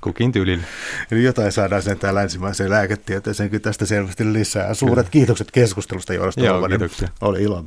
S2: kukin tyylillä.
S1: Eli jotain saadaan sen täällä länsimaiseen lääketieteeseen tästä selvästi lisää. Suuret Kyllä. kiitokset keskustelusta, Joonas
S2: Joo.
S1: Oli ilo.